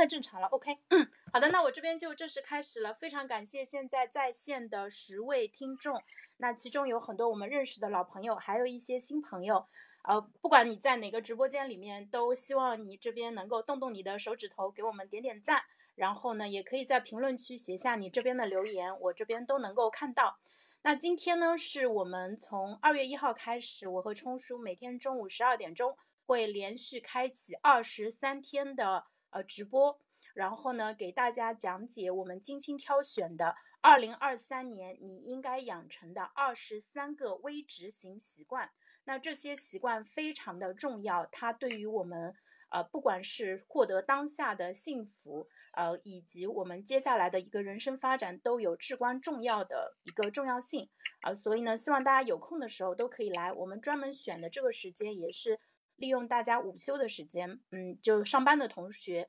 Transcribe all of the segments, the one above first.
在正常了，OK。嗯，好的，那我这边就正式开始了。非常感谢现在在线的十位听众，那其中有很多我们认识的老朋友，还有一些新朋友。呃，不管你在哪个直播间里面，都希望你这边能够动动你的手指头，给我们点点赞。然后呢，也可以在评论区写下你这边的留言，我这边都能够看到。那今天呢，是我们从二月一号开始，我和冲叔每天中午十二点钟会连续开启二十三天的呃直播，然后呢，给大家讲解我们精心挑选的二零二三年你应该养成的二十三个微执行习惯。那这些习惯非常的重要，它对于我们。呃，不管是获得当下的幸福，呃，以及我们接下来的一个人生发展，都有至关重要的一个重要性啊。所以呢，希望大家有空的时候都可以来。我们专门选的这个时间，也是利用大家午休的时间，嗯，就上班的同学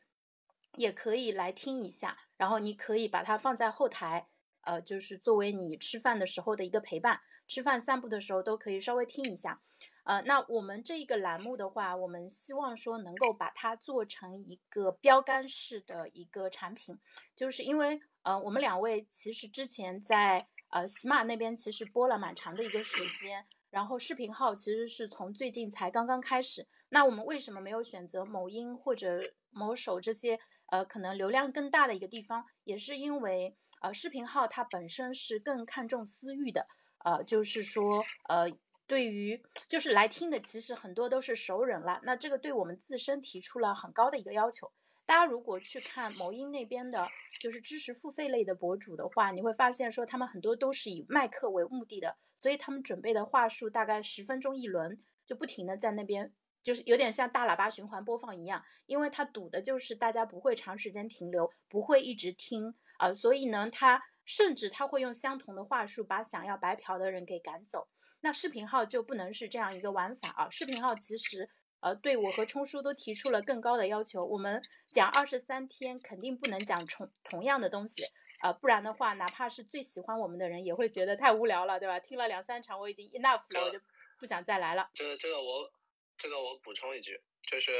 也可以来听一下。然后你可以把它放在后台，呃，就是作为你吃饭的时候的一个陪伴，吃饭散步的时候都可以稍微听一下。呃，那我们这一个栏目的话，我们希望说能够把它做成一个标杆式的一个产品，就是因为呃，我们两位其实之前在呃喜马那边其实播了蛮长的一个时间，然后视频号其实是从最近才刚刚开始。那我们为什么没有选择某音或者某手这些呃可能流量更大的一个地方？也是因为呃视频号它本身是更看重私域的，呃，就是说呃。对于就是来听的，其实很多都是熟人了。那这个对我们自身提出了很高的一个要求。大家如果去看某音那边的，就是知识付费类的博主的话，你会发现说他们很多都是以卖课为目的的，所以他们准备的话术大概十分钟一轮，就不停的在那边，就是有点像大喇叭循环播放一样。因为他赌的就是大家不会长时间停留，不会一直听啊，所以呢，他甚至他会用相同的话术把想要白嫖的人给赶走。那视频号就不能是这样一个玩法啊！视频号其实，呃，对我和冲叔都提出了更高的要求。我们讲二十三天，肯定不能讲重同样的东西，呃，不然的话，哪怕是最喜欢我们的人，也会觉得太无聊了，对吧？听了两三场，我已经 enough 了，我就不想再来了。这个这个我这个我补充一句，就是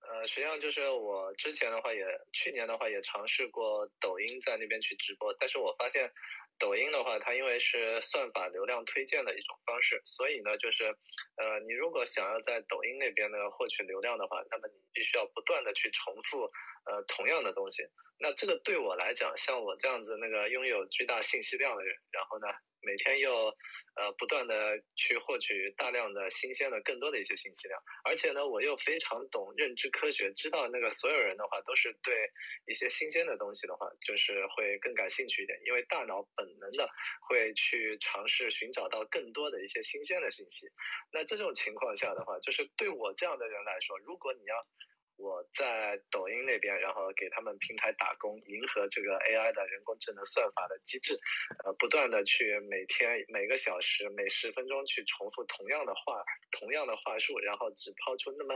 呃，实际上就是我之前的话也去年的话也尝试过抖音在那边去直播，但是我发现。抖音的话，它因为是算法流量推荐的一种方式，所以呢，就是，呃，你如果想要在抖音那边呢获取流量的话，那么你必须要不断的去重复，呃，同样的东西。那这个对我来讲，像我这样子那个拥有巨大信息量的人，然后呢？每天又，呃，不断的去获取大量的新鲜的、更多的一些信息量，而且呢，我又非常懂认知科学，知道那个所有人的话都是对一些新鲜的东西的话，就是会更感兴趣一点，因为大脑本能的会去尝试寻找到更多的一些新鲜的信息。那这种情况下的话，就是对我这样的人来说，如果你要。我在抖音那边，然后给他们平台打工，迎合这个 AI 的人工智能算法的机制，呃，不断的去每天每个小时每十分钟去重复同样的话，同样的话术，然后只抛出那么，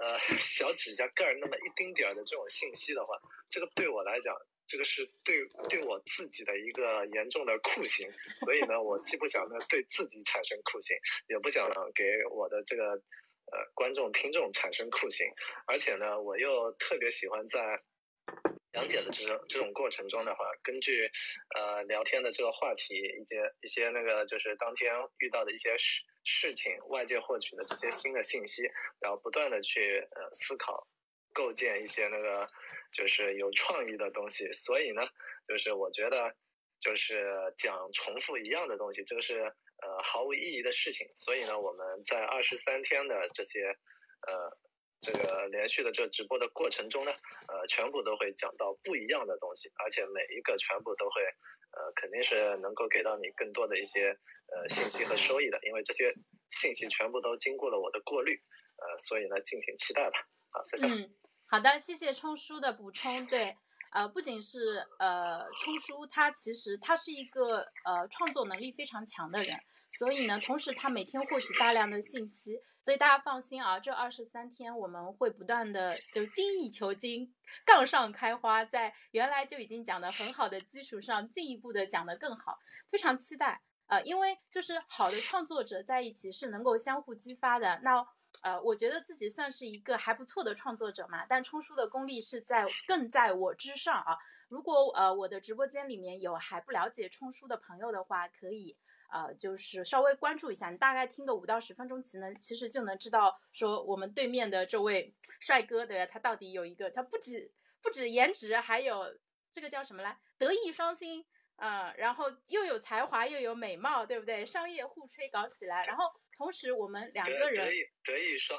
呃，小指甲盖儿那么一丁点儿的这种信息的话，这个对我来讲，这个是对对我自己的一个严重的酷刑。所以呢，我既不想呢对自己产生酷刑，也不想给我的这个。呃，观众、听众产生酷刑，而且呢，我又特别喜欢在讲解的这种这种过程中的话，根据呃聊天的这个话题，一些一些那个就是当天遇到的一些事事情，外界获取的这些新的信息，然后不断的去呃思考，构建一些那个就是有创意的东西。所以呢，就是我觉得就是讲重复一样的东西，这个是。呃，毫无意义的事情。所以呢，我们在二十三天的这些，呃，这个连续的这直播的过程中呢，呃，全部都会讲到不一样的东西，而且每一个全部都会，呃，肯定是能够给到你更多的一些呃信息和收益的，因为这些信息全部都经过了我的过滤，呃，所以呢，敬请期待吧。好，谢谢。嗯，好的，谢谢冲叔的补充。对。呃，不仅是呃，冲叔他其实他是一个呃创作能力非常强的人，所以呢，同时他每天获取大量的信息，所以大家放心啊，这二十三天我们会不断的就精益求精，杠上开花，在原来就已经讲的很好的基础上，进一步的讲得更好，非常期待呃，因为就是好的创作者在一起是能够相互激发的，那。呃，我觉得自己算是一个还不错的创作者嘛，但冲书的功力是在更在我之上啊。如果呃我的直播间里面有还不了解冲书的朋友的话，可以呃就是稍微关注一下，你大概听个五到十分钟，其能其实就能知道说我们对面的这位帅哥对吧？他到底有一个，他不止不止颜值，还有这个叫什么来？德艺双馨。嗯，然后又有才华又有美貌，对不对？商业互吹搞起来，然后同时我们两个人德艺双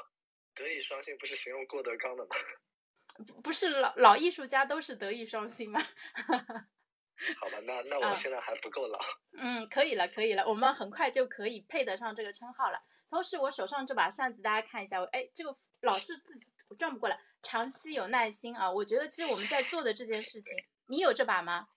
德艺双馨，不是形容郭德纲的吗？不不是老老艺术家都是德艺双馨吗？好吧，那那我现在还不够老。嗯，可以了，可以了，我们很快就可以配得上这个称号了。同时，我手上这把扇子，大家看一下，哎，这个老是自己转不过来。长期有耐心啊，我觉得其实我们在做的这件事情，你有这把吗？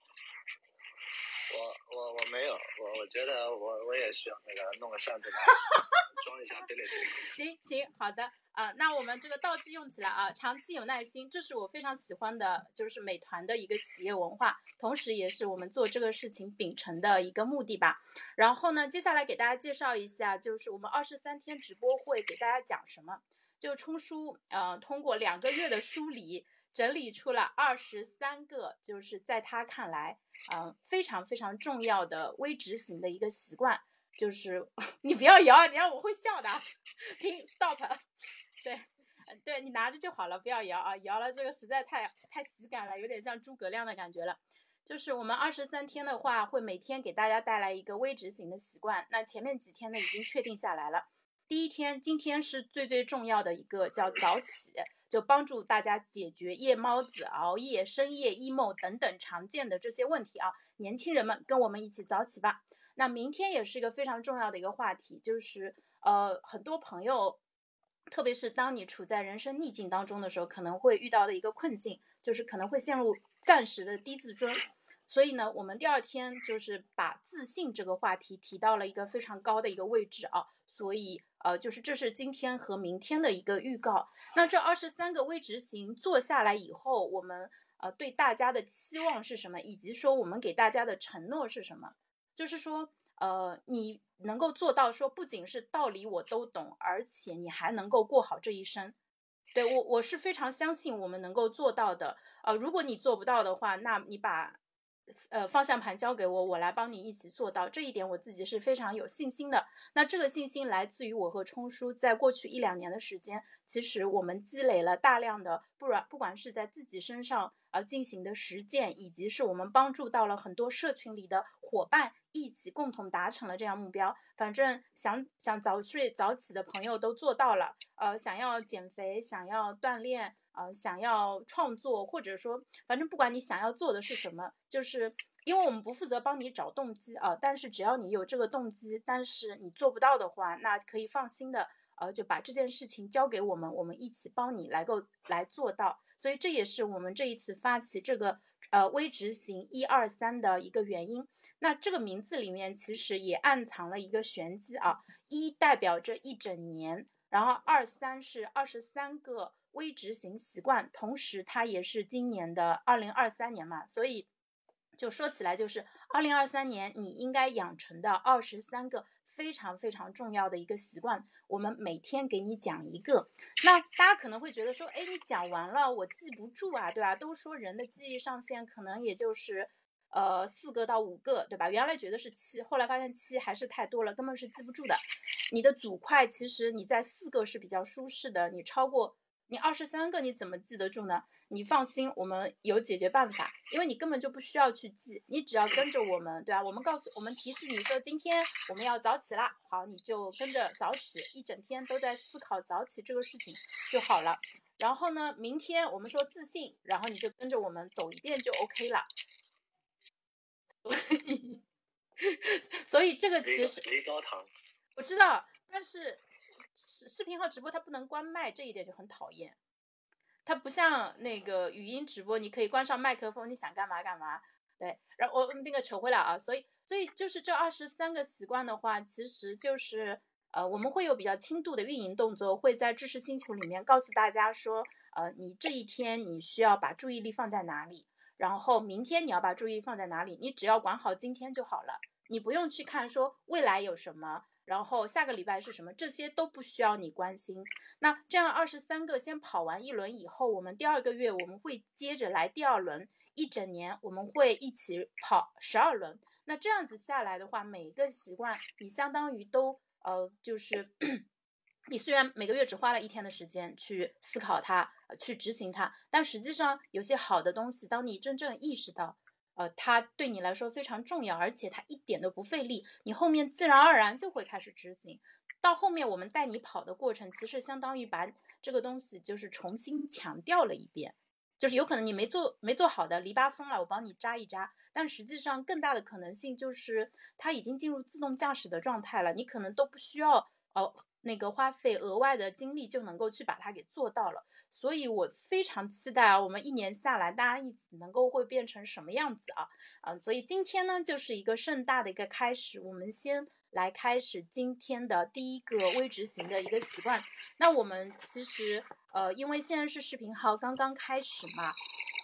我我我没有，我我觉得我我也需要那个弄个扇子来 装一下贝雷行行，好的啊，那我们这个道具用起来啊，长期有耐心，这是我非常喜欢的，就是美团的一个企业文化，同时也是我们做这个事情秉承的一个目的吧。然后呢，接下来给大家介绍一下，就是我们二十三天直播会给大家讲什么，就冲书呃通过两个月的梳理。整理出了二十三个，就是在他看来，嗯，非常非常重要的微执行的一个习惯，就是 你不要摇，你让我会笑的。停，stop。对，对你拿着就好了，不要摇啊，摇了这个实在太太喜感了，有点像诸葛亮的感觉了。就是我们二十三天的话，会每天给大家带来一个微执行的习惯。那前面几天呢，已经确定下来了。第一天，今天是最最重要的一个，叫早起。就帮助大家解决夜猫子、熬夜、深夜 emo 等等常见的这些问题啊！年轻人们跟我们一起早起吧。那明天也是一个非常重要的一个话题，就是呃，很多朋友，特别是当你处在人生逆境当中的时候，可能会遇到的一个困境，就是可能会陷入暂时的低自尊。所以呢，我们第二天就是把自信这个话题提到了一个非常高的一个位置啊。所以，呃，就是这是今天和明天的一个预告。那这二十三个微执行做下来以后，我们呃对大家的期望是什么，以及说我们给大家的承诺是什么？就是说，呃，你能够做到说，不仅是道理我都懂，而且你还能够过好这一生。对我，我是非常相信我们能够做到的。呃，如果你做不到的话，那你把。呃，方向盘交给我，我来帮你一起做到这一点，我自己是非常有信心的。那这个信心来自于我和冲叔在过去一两年的时间，其实我们积累了大量的，不然不管是在自己身上呃进行的实践，以及是我们帮助到了很多社群里的伙伴一起共同达成了这样目标。反正想想早睡早起的朋友都做到了，呃，想要减肥，想要锻炼。呃，想要创作，或者说，反正不管你想要做的是什么，就是因为我们不负责帮你找动机啊，但是只要你有这个动机，但是你做不到的话，那可以放心的，呃，就把这件事情交给我们，我们一起帮你来够来做到。所以这也是我们这一次发起这个呃微执行一二三的一个原因。那这个名字里面其实也暗藏了一个玄机啊，一代表着一整年，然后二三是二十三个。微执行习惯，同时它也是今年的二零二三年嘛，所以就说起来就是二零二三年你应该养成的二十三个非常非常重要的一个习惯，我们每天给你讲一个。那大家可能会觉得说，哎，你讲完了我记不住啊，对吧？都说人的记忆上限可能也就是呃四个到五个，对吧？原来觉得是七，后来发现七还是太多了，根本是记不住的。你的组块其实你在四个是比较舒适的，你超过。你二十三个你怎么记得住呢？你放心，我们有解决办法，因为你根本就不需要去记，你只要跟着我们，对吧？我们告诉我们提示你说今天我们要早起啦，好，你就跟着早起，一整天都在思考早起这个事情就好了。然后呢，明天我们说自信，然后你就跟着我们走一遍就 OK 了。所以，所以这个其实我知道，但是。视视频号直播它不能关麦，这一点就很讨厌。它不像那个语音直播，你可以关上麦克风，你想干嘛干嘛。对，然后我那个扯回来啊，所以所以就是这二十三个习惯的话，其实就是呃我们会有比较轻度的运营动作，会在知识星球里面告诉大家说，呃你这一天你需要把注意力放在哪里，然后明天你要把注意力放在哪里，你只要管好今天就好了，你不用去看说未来有什么。然后下个礼拜是什么，这些都不需要你关心。那这样二十三个先跑完一轮以后，我们第二个月我们会接着来第二轮，一整年我们会一起跑十二轮。那这样子下来的话，每一个习惯你相当于都呃就是。你虽然每个月只花了一天的时间去思考它，去执行它，但实际上有些好的东西，当你真正意识到，呃，它对你来说非常重要，而且它一点都不费力，你后面自然而然就会开始执行。到后面我们带你跑的过程，其实相当于把这个东西就是重新强调了一遍，就是有可能你没做没做好的篱笆松了，我帮你扎一扎，但实际上更大的可能性就是它已经进入自动驾驶的状态了，你可能都不需要哦。那个花费额外的精力就能够去把它给做到了，所以我非常期待啊，我们一年下来大家一起能够会变成什么样子啊？嗯，所以今天呢就是一个盛大的一个开始，我们先来开始今天的第一个微执行的一个习惯。那我们其实呃，因为现在是视频号刚刚开始嘛，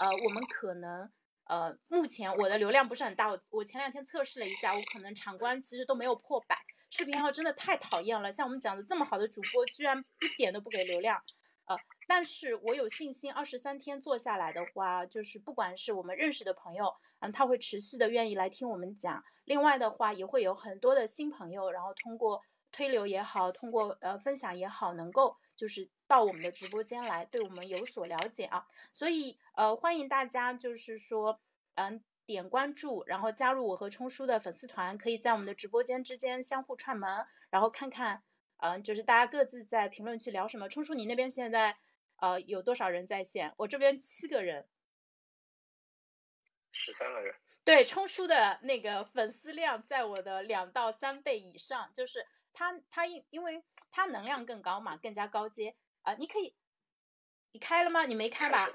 呃，我们可能呃，目前我的流量不是很大，我我前两天测试了一下，我可能场观其实都没有破百。视频号真的太讨厌了，像我们讲的这么好的主播，居然一点都不给流量，呃，但是我有信心，二十三天做下来的话，就是不管是我们认识的朋友，嗯，他会持续的愿意来听我们讲，另外的话也会有很多的新朋友，然后通过推流也好，通过呃分享也好，能够就是到我们的直播间来，对我们有所了解啊，所以呃欢迎大家就是说，嗯。点关注，然后加入我和冲叔的粉丝团，可以在我们的直播间之间相互串门，然后看看，嗯，就是大家各自在评论区聊什么。冲叔，你那边现在呃有多少人在线？我这边七个人，十三个人。对，冲叔的那个粉丝量在我的两到三倍以上，就是他他因因为他能量更高嘛，更加高阶啊。你可以，你开了吗？你没开吧？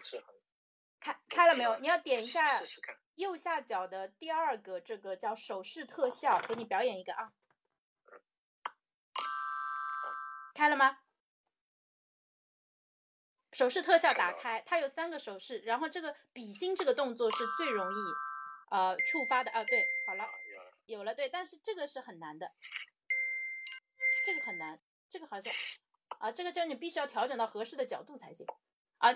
开开了没有？你要点一下。试试看。右下角的第二个，这个叫手势特效，给你表演一个啊。开了吗？手势特效打开，它有三个手势，然后这个比心这个动作是最容易呃触发的啊。对，好了，有了，对，但是这个是很难的，这个很难，这个好像啊，这个叫你必须要调整到合适的角度才行啊。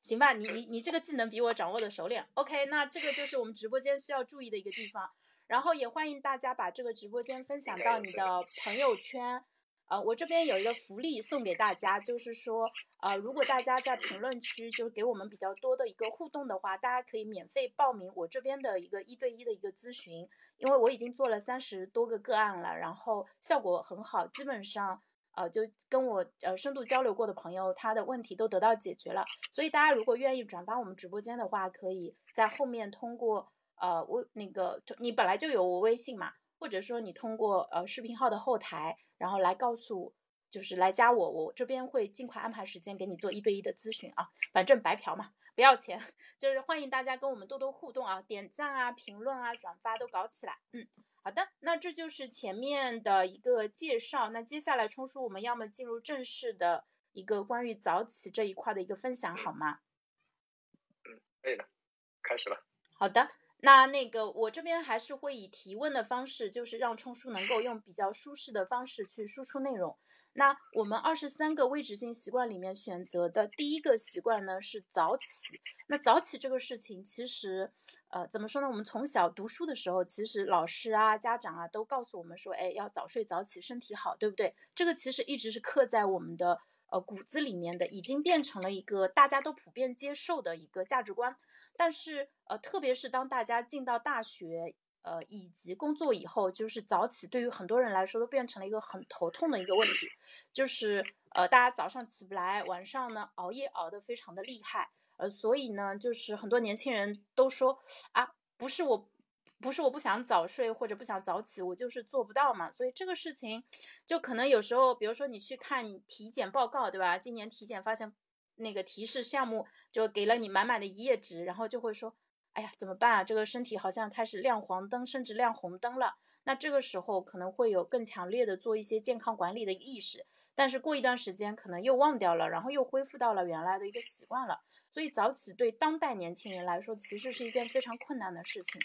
行吧，你你你这个技能比我掌握的熟练。OK，那这个就是我们直播间需要注意的一个地方。然后也欢迎大家把这个直播间分享到你的朋友圈。呃，我这边有一个福利送给大家，就是说，呃，如果大家在评论区就是给我们比较多的一个互动的话，大家可以免费报名我这边的一个一对一的一个咨询，因为我已经做了三十多个个案了，然后效果很好，基本上。呃，就跟我呃深度交流过的朋友，他的问题都得到解决了。所以大家如果愿意转发我们直播间的话，可以在后面通过呃微那个你本来就有我微信嘛，或者说你通过呃视频号的后台，然后来告诉，就是来加我，我这边会尽快安排时间给你做一对一的咨询啊。反正白嫖嘛，不要钱，就是欢迎大家跟我们多多互动啊，点赞啊、评论啊、转发都搞起来，嗯。好的，那这就是前面的一个介绍。那接下来冲叔，我们要么进入正式的一个关于早起这一块的一个分享，好吗？嗯，可以的，开始了。好的。那那个我这边还是会以提问的方式，就是让冲叔能够用比较舒适的方式去输出内容。那我们二十三个微执行习惯里面选择的第一个习惯呢是早起。那早起这个事情，其实呃怎么说呢？我们从小读书的时候，其实老师啊、家长啊都告诉我们说，哎，要早睡早起，身体好，对不对？这个其实一直是刻在我们的呃骨子里面的，已经变成了一个大家都普遍接受的一个价值观。但是，呃，特别是当大家进到大学，呃，以及工作以后，就是早起对于很多人来说都变成了一个很头痛的一个问题。就是，呃，大家早上起不来，晚上呢熬夜熬得非常的厉害，呃，所以呢，就是很多年轻人都说啊，不是我，不是我不想早睡或者不想早起，我就是做不到嘛。所以这个事情，就可能有时候，比如说你去看体检报告，对吧？今年体检发现。那个提示项目就给了你满满的一页纸，然后就会说，哎呀，怎么办啊？这个身体好像开始亮黄灯，甚至亮红灯了。那这个时候可能会有更强烈的做一些健康管理的意识，但是过一段时间可能又忘掉了，然后又恢复到了原来的一个习惯了。所以早起对当代年轻人来说，其实是一件非常困难的事情。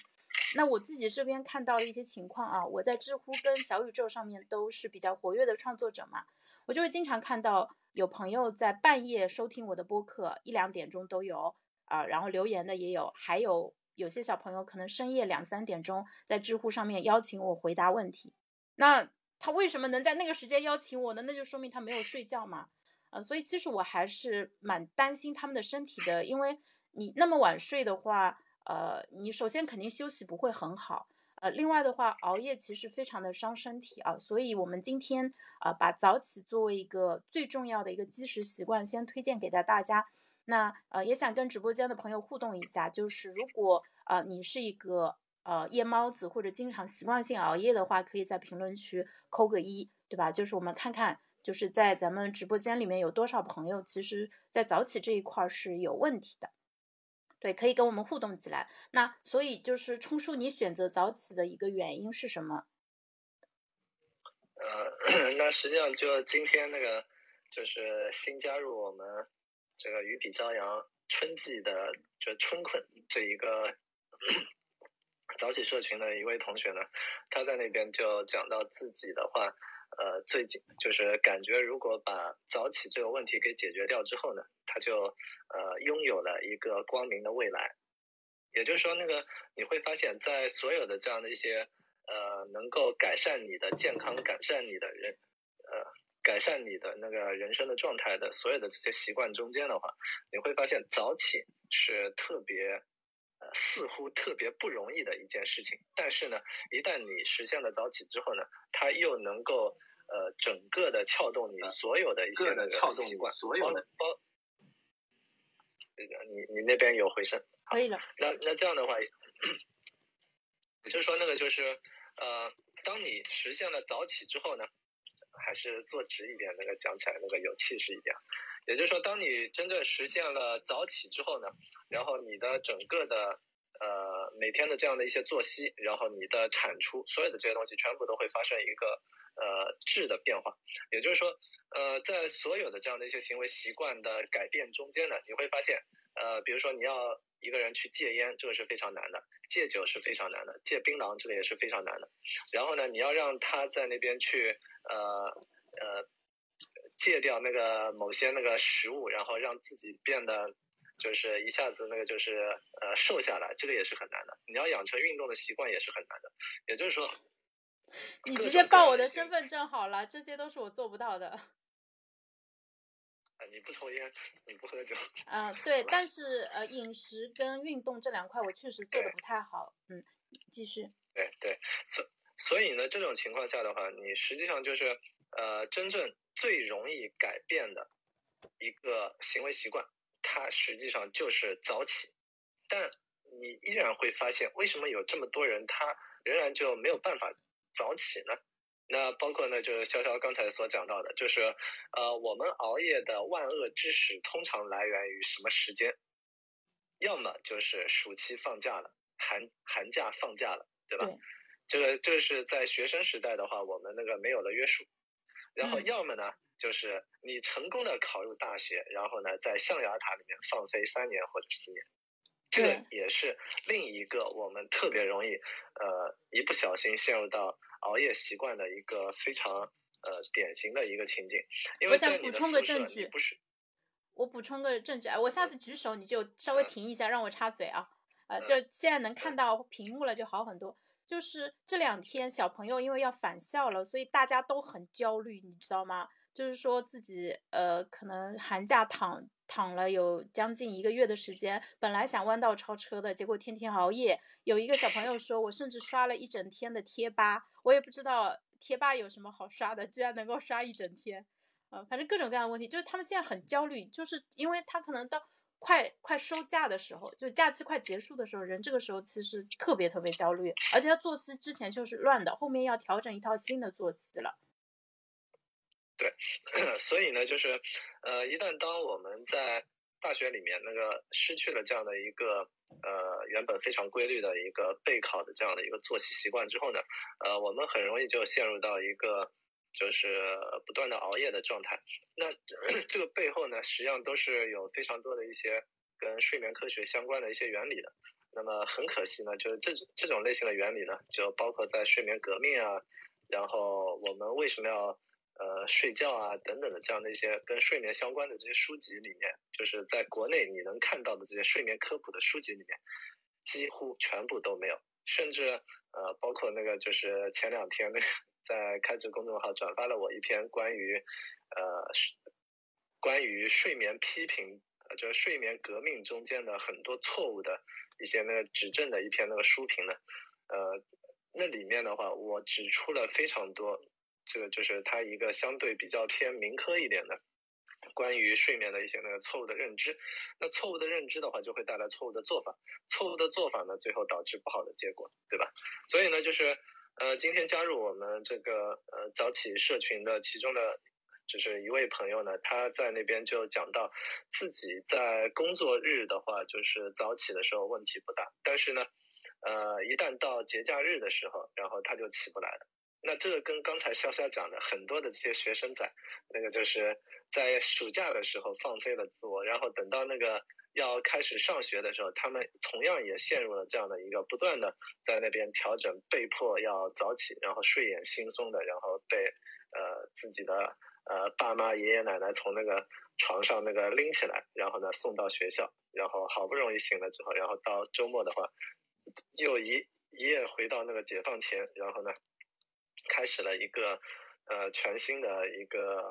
那我自己这边看到一些情况啊，我在知乎跟小宇宙上面都是比较活跃的创作者嘛，我就会经常看到有朋友在半夜收听我的播客，一两点钟都有啊，然后留言的也有，还有有些小朋友可能深夜两三点钟在知乎上面邀请我回答问题。那他为什么能在那个时间邀请我呢？那就说明他没有睡觉嘛。呃，所以其实我还是蛮担心他们的身体的，因为你那么晚睡的话，呃，你首先肯定休息不会很好，呃，另外的话，熬夜其实非常的伤身体啊。所以我们今天啊，把早起作为一个最重要的一个基石习惯，先推荐给到大家。那呃，也想跟直播间的朋友互动一下，就是如果呃你是一个呃夜猫子或者经常习惯性熬夜的话，可以在评论区扣个一，对吧？就是我们看看。就是在咱们直播间里面有多少朋友，其实，在早起这一块是有问题的，对，可以跟我们互动起来。那所以就是冲叔，你选择早起的一个原因是什么？呃，那实际上就今天那个，就是新加入我们这个鱼比朝阳春季的，就春困这一个 早起社群的一位同学呢，他在那边就讲到自己的话。呃，最近就是感觉，如果把早起这个问题给解决掉之后呢，他就呃拥有了一个光明的未来。也就是说，那个你会发现在所有的这样的一些呃能够改善你的健康、改善你的人呃改善你的那个人生的状态的所有的这些习惯中间的话，你会发现早起是特别。呃，似乎特别不容易的一件事情，但是呢，一旦你实现了早起之后呢，它又能够呃整个的撬动你所有的一些那个习惯，所有的包，你你那边有回声，可以了。那那这样的话，也就是说那个就是呃，当你实现了早起之后呢，还是坐直一点，那个讲起来那个有气势一点。也就是说，当你真正实现了早起之后呢，然后你的整个的呃每天的这样的一些作息，然后你的产出，所有的这些东西全部都会发生一个呃质的变化。也就是说，呃，在所有的这样的一些行为习惯的改变中间呢，你会发现，呃，比如说你要一个人去戒烟，这个是非常难的；戒酒是非常难的；戒槟榔这个也是非常难的。然后呢，你要让他在那边去呃呃。戒掉那个某些那个食物，然后让自己变得就是一下子那个就是呃瘦下来，这个也是很难的。你要养成运动的习惯也是很难的。也就是说，你直接报我的身份证好了，这些都是我做不到的。啊，你不抽烟，你不喝酒。嗯，对，但是呃，饮食跟运动这两块我确实做的不太好。嗯，继续。对对，所所以呢，这种情况下的话，你实际上就是呃，真正。最容易改变的一个行为习惯，它实际上就是早起。但你依然会发现，为什么有这么多人他仍然就没有办法早起呢？那包括呢，就是潇潇刚才所讲到的，就是呃，我们熬夜的万恶之始通常来源于什么时间？要么就是暑期放假了，寒寒假放假了，对吧？这个这个是在学生时代的话，我们那个没有了约束。然后要么呢，就是你成功的考入大学，然后呢，在象牙塔里面放飞三年或者四年，这个也是另一个我们特别容易，呃，一不小心陷入到熬夜习惯的一个非常呃典型的一个情景。我想补充个证据，不是，我补充个证据，哎，我下次举手你就稍微停一下，让我插嘴啊，呃，就现在能看到屏幕了，就好很多。就是这两天小朋友因为要返校了，所以大家都很焦虑，你知道吗？就是说自己呃可能寒假躺躺了有将近一个月的时间，本来想弯道超车的，结果天天熬夜。有一个小朋友说，我甚至刷了一整天的贴吧，我也不知道贴吧有什么好刷的，居然能够刷一整天。呃，反正各种各样的问题，就是他们现在很焦虑，就是因为他可能到。快快收假的时候，就假期快结束的时候，人这个时候其实特别特别焦虑，而且他作息之前就是乱的，后面要调整一套新的作息了。对，所以呢，就是呃，一旦当我们在大学里面那个失去了这样的一个呃原本非常规律的一个备考的这样的一个作息习惯之后呢，呃，我们很容易就陷入到一个。就是不断的熬夜的状态，那 这个背后呢，实际上都是有非常多的一些跟睡眠科学相关的一些原理的。那么很可惜呢，就是这这种类型的原理呢，就包括在睡眠革命啊，然后我们为什么要呃睡觉啊等等的这样的一些跟睡眠相关的这些书籍里面，就是在国内你能看到的这些睡眠科普的书籍里面，几乎全部都没有，甚至呃包括那个就是前两天那个在开智公众号转发了我一篇关于呃关于睡眠批评，呃就是睡眠革命中间的很多错误的。一些那个指正的一篇那个书评呢，呃，那里面的话，我指出了非常多，这个就是它一个相对比较偏民科一点的，关于睡眠的一些那个错误的认知。那错误的认知的话，就会带来错误的做法，错误的做法呢，最后导致不好的结果，对吧？所以呢，就是呃，今天加入我们这个呃早起社群的其中的。就是一位朋友呢，他在那边就讲到，自己在工作日的话，就是早起的时候问题不大，但是呢，呃，一旦到节假日的时候，然后他就起不来了。那这个跟刚才潇潇讲的很多的这些学生仔，那个就是在暑假的时候放飞了自我，然后等到那个要开始上学的时候，他们同样也陷入了这样的一个不断的在那边调整，被迫要早起，然后睡眼惺忪的，然后被呃自己的。呃，爸妈、爷爷奶奶从那个床上那个拎起来，然后呢送到学校，然后好不容易醒了之后，然后到周末的话，又一一夜回到那个解放前，然后呢，开始了一个呃全新的一个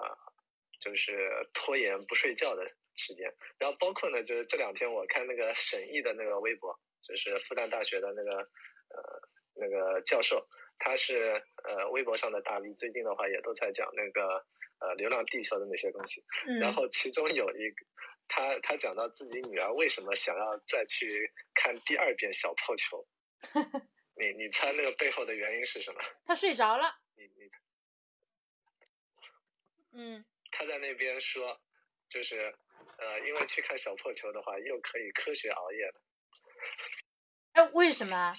就是拖延不睡觉的时间。然后包括呢，就是这两天我看那个沈毅的那个微博，就是复旦大学的那个呃那个教授，他是呃微博上的大 V，最近的话也都在讲那个。呃，《流浪地球》的那些东西，然后其中有一个，他他讲到自己女儿为什么想要再去看第二遍《小破球》，你你猜那个背后的原因是什么？他睡着了。你你，嗯，他在那边说，就是呃，因为去看《小破球》的话，又可以科学熬夜了。哎，为什么？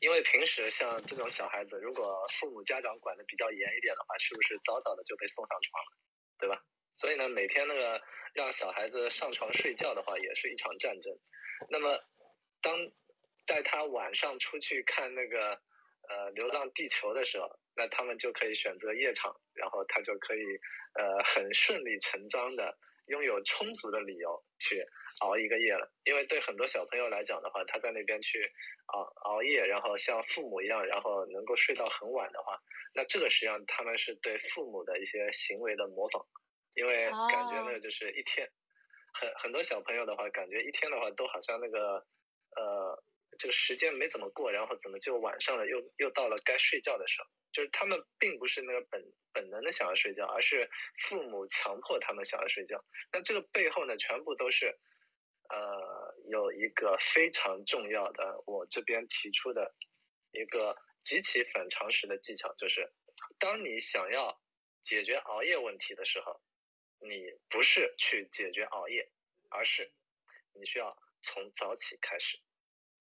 因为平时像这种小孩子，如果父母家长管的比较严一点的话，是不是早早的就被送上床了，对吧？所以呢，每天那个让小孩子上床睡觉的话，也是一场战争。那么，当带他晚上出去看那个呃《流浪地球》的时候，那他们就可以选择夜场，然后他就可以呃很顺理成章的拥有充足的理由去。熬一个夜了，因为对很多小朋友来讲的话，他在那边去熬熬夜，然后像父母一样，然后能够睡到很晚的话，那这个实际上他们是对父母的一些行为的模仿，因为感觉呢就是一天，很很多小朋友的话，感觉一天的话都好像那个呃这个时间没怎么过，然后怎么就晚上了，又又到了该睡觉的时候。就是他们并不是那个本本能的想要睡觉，而是父母强迫他们想要睡觉。那这个背后呢，全部都是。呃，有一个非常重要的，我这边提出的一个极其反常识的技巧，就是当你想要解决熬夜问题的时候，你不是去解决熬夜，而是你需要从早起开始，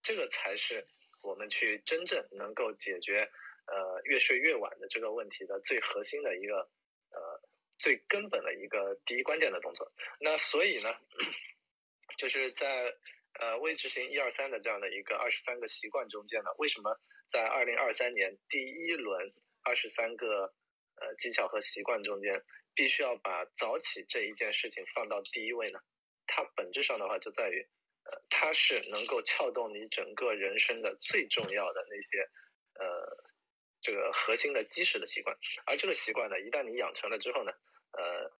这个才是我们去真正能够解决呃越睡越晚的这个问题的最核心的一个呃最根本的一个第一关键的动作。那所以呢？就是在呃未执行一二三的这样的一个二十三个习惯中间呢，为什么在二零二三年第一轮二十三个呃技巧和习惯中间，必须要把早起这一件事情放到第一位呢？它本质上的话就在于，呃它是能够撬动你整个人生的最重要的那些呃这个核心的基石的习惯，而这个习惯呢，一旦你养成了之后呢，呃。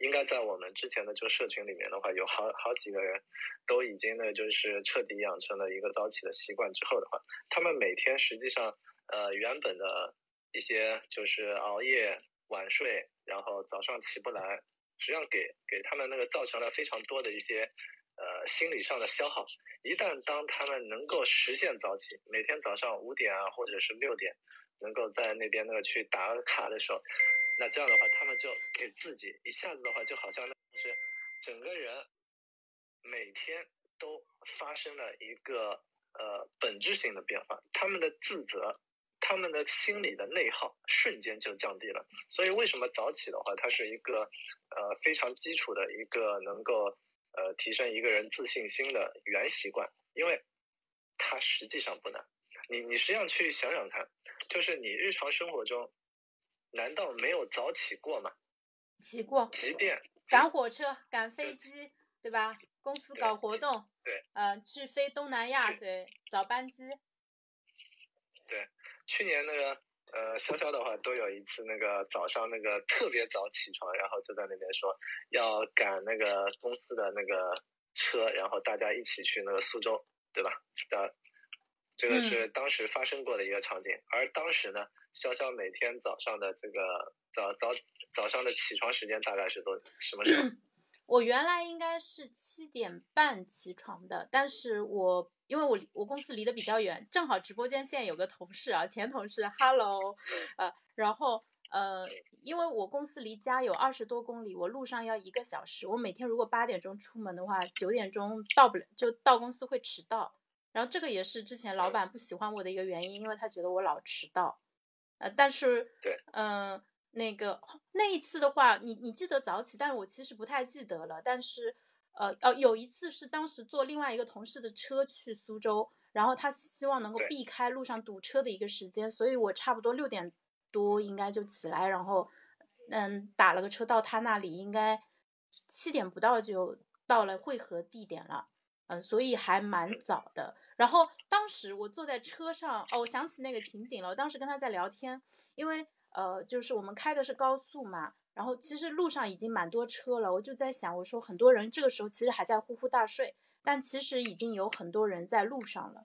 应该在我们之前的这个社群里面的话，有好好几个人都已经呢，就是彻底养成了一个早起的习惯之后的话，他们每天实际上呃原本的一些就是熬夜晚睡，然后早上起不来，实际上给给他们那个造成了非常多的一些心理上的消耗。一旦当他们能够实现早起，每天早上五点啊或者是六点，能够在那边那个去打卡的时候。那这样的话，他们就给自己一下子的话，就好像就是整个人每天都发生了一个呃本质性的变化，他们的自责，他们的心理的内耗瞬间就降低了。所以为什么早起的话，它是一个呃非常基础的一个能够呃提升一个人自信心的原习惯，因为它实际上不难。你你实际上去想想看，就是你日常生活中难道没有早起过吗？起过，即便赶火车、赶飞机，对吧？公司搞活动，对，呃，去飞东南亚，对，早班机。对，去年那个呃，潇潇的话都有一次那个早上那个特别早起床，然后就在那边说要赶那个公司的那个车，然后大家一起去那个苏州，对吧？呃，这个是当时发生过的一个场景。而当时呢，潇潇每天早上的这个早早早上的起床时间大概是多什么时候？我原来应该是七点半起床的，但是我因为我我公司离得比较远，正好直播间现在有个同事啊，前同事，hello，呃，然后呃，因为我公司离家有二十多公里，我路上要一个小时，我每天如果八点钟出门的话，九点钟到不了，就到公司会迟到，然后这个也是之前老板不喜欢我的一个原因，因为他觉得我老迟到，呃，但是对，嗯。那个那一次的话，你你记得早起，但是我其实不太记得了。但是，呃呃，有一次是当时坐另外一个同事的车去苏州，然后他希望能够避开路上堵车的一个时间，所以我差不多六点多应该就起来，然后嗯打了个车到他那里，应该七点不到就到了汇合地点了，嗯，所以还蛮早的。然后当时我坐在车上，哦，我想起那个情景了，我当时跟他在聊天，因为。呃，就是我们开的是高速嘛，然后其实路上已经蛮多车了，我就在想，我说很多人这个时候其实还在呼呼大睡，但其实已经有很多人在路上了。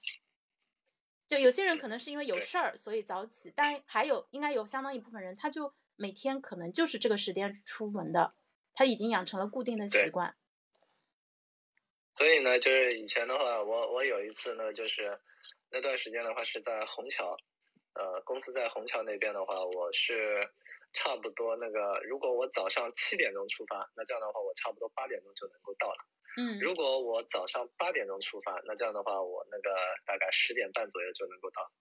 就有些人可能是因为有事儿所以早起，但还有应该有相当一部分人，他就每天可能就是这个时间出门的，他已经养成了固定的习惯。所以呢，就是以前的话，我我有一次呢，就是那段时间的话是在虹桥。呃，公司在虹桥那边的话，我是差不多那个，如果我早上七点钟出发，那这样的话，我差不多八点钟就能够到了。嗯，如果我早上八点钟出发，那这样的话，我那个大概十点半左右就能够到。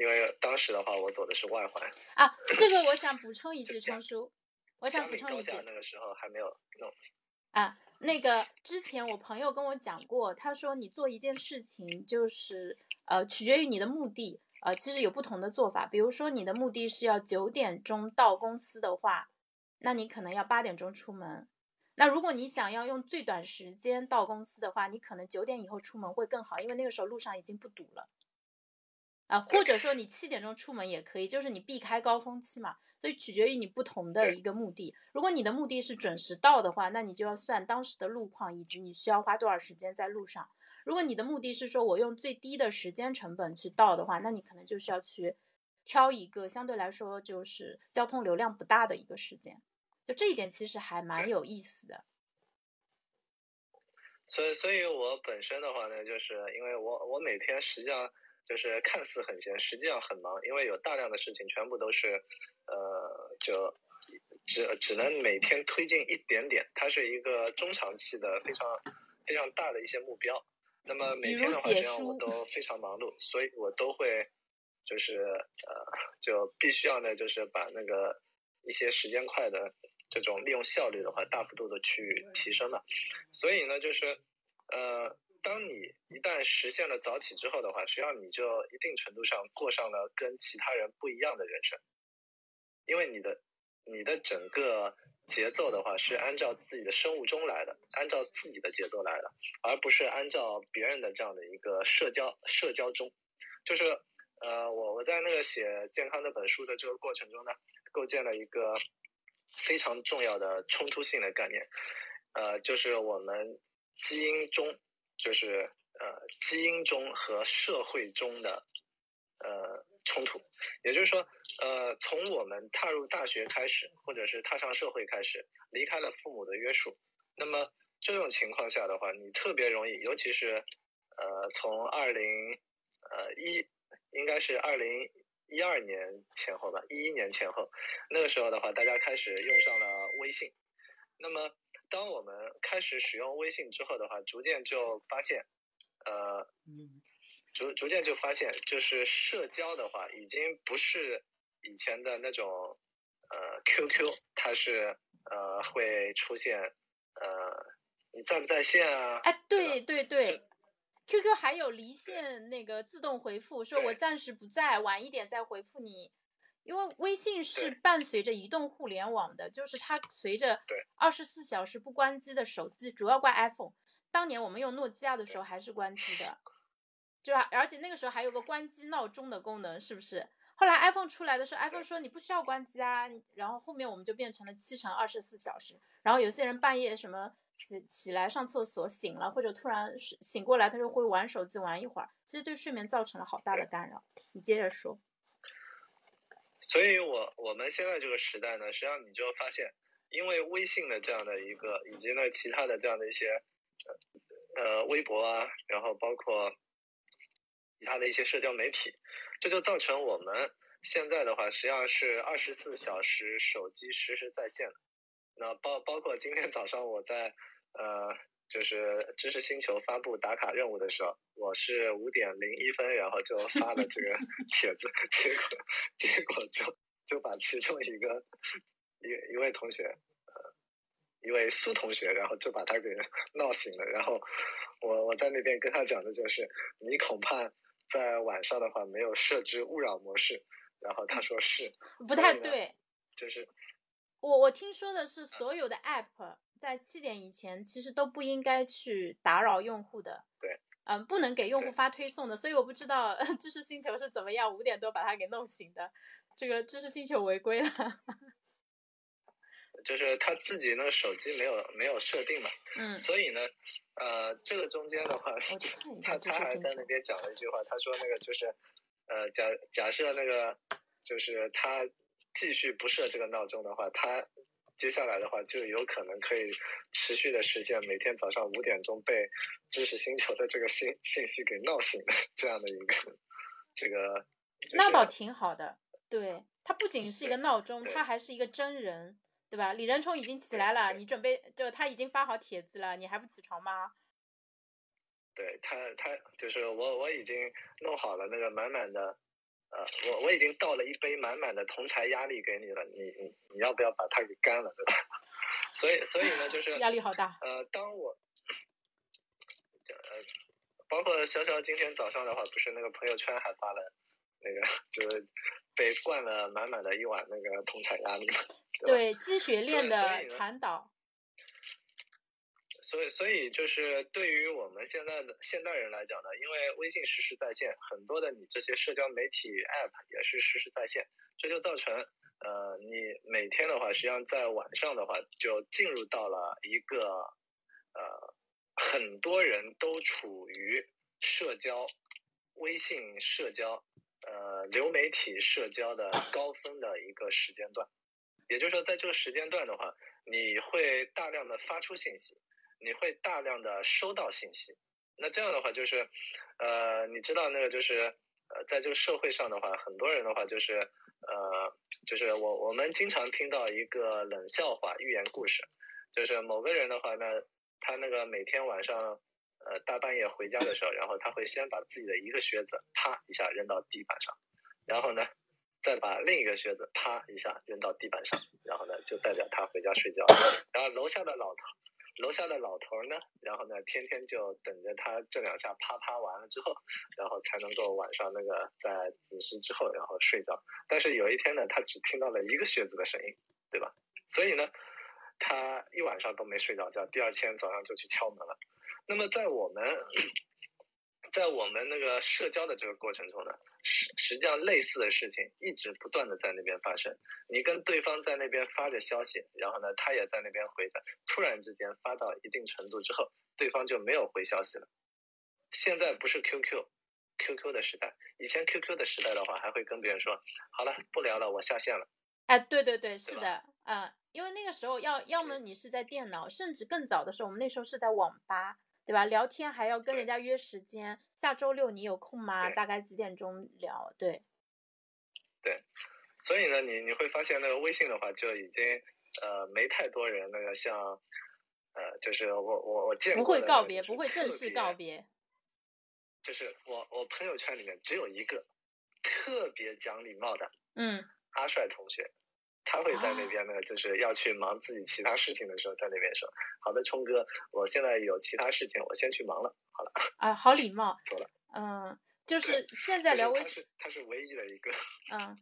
因为当时的话，我走的是外环。啊，这个我想补充一句，冲叔，我想补充一句，那个时候还没有弄。啊，那个之前我朋友跟我讲过，他说你做一件事情就是呃，取决于你的目的。呃，其实有不同的做法，比如说你的目的是要九点钟到公司的话，那你可能要八点钟出门。那如果你想要用最短时间到公司的话，你可能九点以后出门会更好，因为那个时候路上已经不堵了。啊，或者说你七点钟出门也可以，就是你避开高峰期嘛。所以取决于你不同的一个目的。如果你的目的是准时到的话，那你就要算当时的路况以及你需要花多少时间在路上。如果你的目的是说我用最低的时间成本去到的话，那你可能就是要去挑一个相对来说就是交通流量不大的一个时间。就这一点其实还蛮有意思的。所以，所以我本身的话呢，就是因为我我每天实际上就是看似很闲，实际上很忙，因为有大量的事情全部都是呃，就只只能每天推进一点点，它是一个中长期的非常非常大的一些目标。那么每天的话，实际上我都非常忙碌，所以我都会就是呃，就必须要呢，就是把那个一些时间块的这种利用效率的话，大幅度的去提升嘛。所以呢，就是呃，当你一旦实现了早起之后的话，实际上你就一定程度上过上了跟其他人不一样的人生，因为你的你的整个。节奏的话是按照自己的生物钟来的，按照自己的节奏来的，而不是按照别人的这样的一个社交社交钟。就是呃，我我在那个写健康那本书的这个过程中呢，构建了一个非常重要的冲突性的概念，呃，就是我们基因中，就是呃基因中和社会中的呃。冲突，也就是说，呃，从我们踏入大学开始，或者是踏上社会开始，离开了父母的约束，那么这种情况下的话，你特别容易，尤其是，呃，从二零，呃一，应该是二零一二年前后吧，一一年前后，那个时候的话，大家开始用上了微信，那么当我们开始使用微信之后的话，逐渐就发现，呃。逐逐渐就发现，就是社交的话，已经不是以前的那种，呃，QQ，它是呃会出现呃你在不在线啊？哎，对对对，QQ 还有离线那个自动回复，说我暂时不在，晚一点再回复你。因为微信是伴随着移动互联网的，就是它随着二十四小时不关机的手机，主要怪 iPhone。当年我们用诺基亚的时候还是关机的，就而且那个时候还有个关机闹钟的功能，是不是？后来 iPhone 出来的时候，iPhone 说你不需要关机啊，然后后面我们就变成了七乘二十四小时。然后有些人半夜什么起起来上厕所醒了，或者突然醒过来，他就会玩手机玩一会儿，其实对睡眠造成了好大的干扰。你接着说。所以，我我们现在这个时代呢，实际上你就发现，因为微信的这样的一个，以及呢其他的这样的一些，呃，微博啊，然后包括其他的一些社交媒体，这就造成我们现在的话，实际上是二十四小时手机实时在线的。那包包括今天早上我在呃。就是知识星球发布打卡任务的时候，我是五点零一分，然后就发了这个 帖子，结果结果就就把其中一个一一位同学，呃，一位苏同学，然后就把他给闹醒了。然后我我在那边跟他讲的就是，你恐怕在晚上的话没有设置勿扰模式。然后他说是，不太对，就是我我听说的是所有的 app。在七点以前，其实都不应该去打扰用户的。对，嗯，不能给用户发推送的。所以我不知道知识星球是怎么样五点多把它给弄醒的。这个知识星球违规了。就是他自己那个手机没有没有设定嘛。嗯。所以呢，呃，这个中间的话，他他还在那边讲了一句话，他说那个就是，呃，假假设那个就是他继续不设这个闹钟的话，他。接下来的话，就有可能可以持续的实现每天早上五点钟被知识星球的这个信信息给闹醒的这样的一个这个。那倒挺好的，对，它不仅是一个闹钟，它还是一个真人，对吧？李仁冲已经起来了，你准备就他已经发好帖子了，你还不起床吗？对他，他就是我，我已经弄好了那个满满的。呃，我我已经倒了一杯满满的铜柴压力给你了，你你你要不要把它给干了，对吧？所以所以呢，就是 压力好大。呃，当我呃，包括潇潇今天早上的话，不是那个朋友圈还发了那个，就是被灌了满满的一碗那个铜柴压力嘛？对，积雪链的传导。所以，所以就是对于我们现在的现代人来讲呢，因为微信实时在线，很多的你这些社交媒体 App 也是实时在线，这就造成，呃，你每天的话，实际上在晚上的话，就进入到了一个，呃，很多人都处于社交、微信社交、呃，流媒体社交的高峰的一个时间段，也就是说，在这个时间段的话，你会大量的发出信息。你会大量的收到信息，那这样的话就是，呃，你知道那个就是，呃，在这个社会上的话，很多人的话就是，呃，就是我我们经常听到一个冷笑话寓言故事，就是某个人的话呢，他那个每天晚上，呃，大半夜回家的时候，然后他会先把自己的一个靴子啪一下扔到地板上，然后呢，再把另一个靴子啪一下扔到地板上，然后呢，就代表他回家睡觉，然后楼下的老头。楼下的老头呢，然后呢，天天就等着他这两下啪啪完了之后，然后才能够晚上那个在子时之后，然后睡觉。但是有一天呢，他只听到了一个靴子的声音，对吧？所以呢，他一晚上都没睡着觉，第二天早上就去敲门了。那么在我们。在我们那个社交的这个过程中呢，实实际上类似的事情一直不断的在那边发生。你跟对方在那边发着消息，然后呢，他也在那边回的，突然之间发到一定程度之后，对方就没有回消息了。现在不是 QQ，QQ 的时代，以前 QQ 的时代的话，还会跟别人说，好了，不聊了，我下线了。哎，对对对，是的，嗯，因为那个时候要要么你是在电脑，甚至更早的时候，我们那时候是在网吧。对吧？聊天还要跟人家约时间，下周六你有空吗？大概几点钟聊？对，对，所以呢，你你会发现那个微信的话，就已经呃没太多人那个像呃，就是我我我见不会告别，不会正式告别，就是我我朋友圈里面只有一个特别讲礼貌的，嗯，阿帅同学，他会在那边呢，就是要去忙自己其他事情的时候，在那边说：“好的，冲哥，我现在有其他事情，我先去忙了。”好了。啊，好礼貌。走了。嗯，就是现在聊微信，他是唯一的一个。嗯，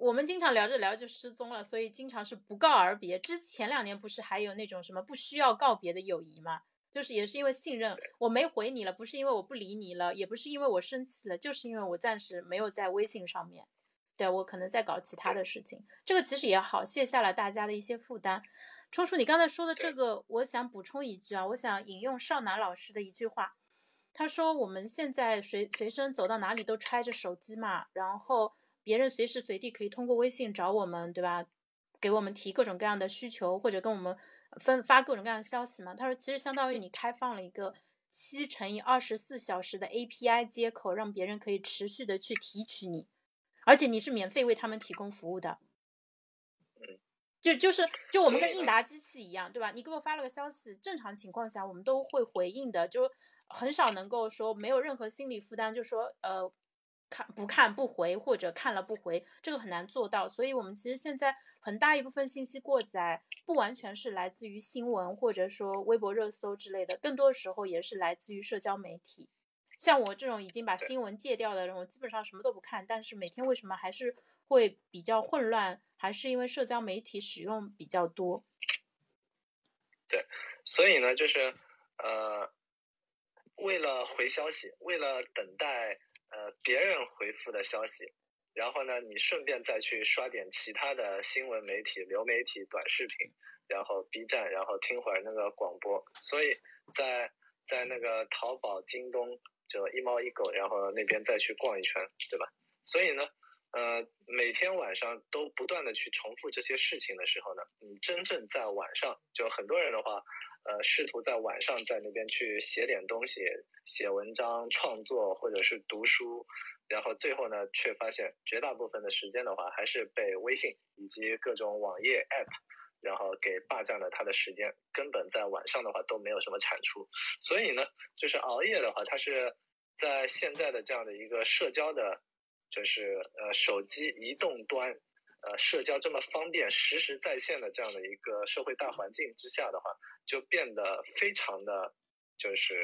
我们经常聊着聊着就失踪了，所以经常是不告而别。之前两年不是还有那种什么不需要告别的友谊吗？就是也是因为信任，我没回你了，不是因为我不理你了，也不是因为我生气了，就是因为我暂时没有在微信上面。对我可能在搞其他的事情，这个其实也好，卸下了大家的一些负担。冲叔，你刚才说的这个，我想补充一句啊，我想引用少南老师的一句话，他说我们现在随随身走到哪里都揣着手机嘛，然后别人随时随地可以通过微信找我们，对吧？给我们提各种各样的需求，或者跟我们分发各种各样的消息嘛。他说其实相当于你开放了一个七乘以二十四小时的 API 接口，让别人可以持续的去提取你。而且你是免费为他们提供服务的，就就是就我们跟应答机器一样，对吧？你给我发了个消息，正常情况下我们都会回应的，就很少能够说没有任何心理负担，就说呃看不看不回或者看了不回，这个很难做到。所以我们其实现在很大一部分信息过载，不完全是来自于新闻或者说微博热搜之类的，更多时候也是来自于社交媒体。像我这种已经把新闻戒掉的人，我基本上什么都不看。但是每天为什么还是会比较混乱？还是因为社交媒体使用比较多。对，所以呢，就是呃，为了回消息，为了等待呃别人回复的消息，然后呢，你顺便再去刷点其他的新闻媒体、流媒体、短视频，然后 B 站，然后听会儿那个广播。所以在在那个淘宝、京东。就一猫一狗，然后那边再去逛一圈，对吧？所以呢，呃，每天晚上都不断的去重复这些事情的时候呢，你真正在晚上，就很多人的话，呃，试图在晚上在那边去写点东西，写文章、创作或者是读书，然后最后呢，却发现绝大部分的时间的话，还是被微信以及各种网页 App。然后给霸占了他的时间，根本在晚上的话都没有什么产出。所以呢，就是熬夜的话，它是在现在的这样的一个社交的，就是呃手机移动端，呃社交这么方便、实时在线的这样的一个社会大环境之下的话，就变得非常的，就是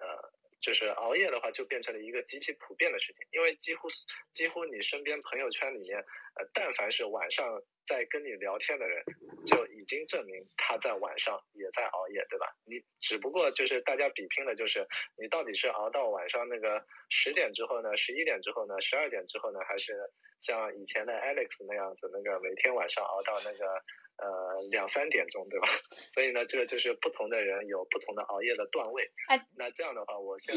呃。就是熬夜的话，就变成了一个极其普遍的事情，因为几乎几乎你身边朋友圈里面，呃，但凡是晚上在跟你聊天的人，就已经证明他在晚上也在熬夜，对吧？你只不过就是大家比拼的就是你到底是熬到晚上那个十点之后呢，十一点之后呢，十二点之后呢，还是像以前的 Alex 那样子，那个每天晚上熬到那个。呃，两三点钟，对吧？所以呢，这个就是不同的人有不同的熬夜的段位。哎，那这样的话，我现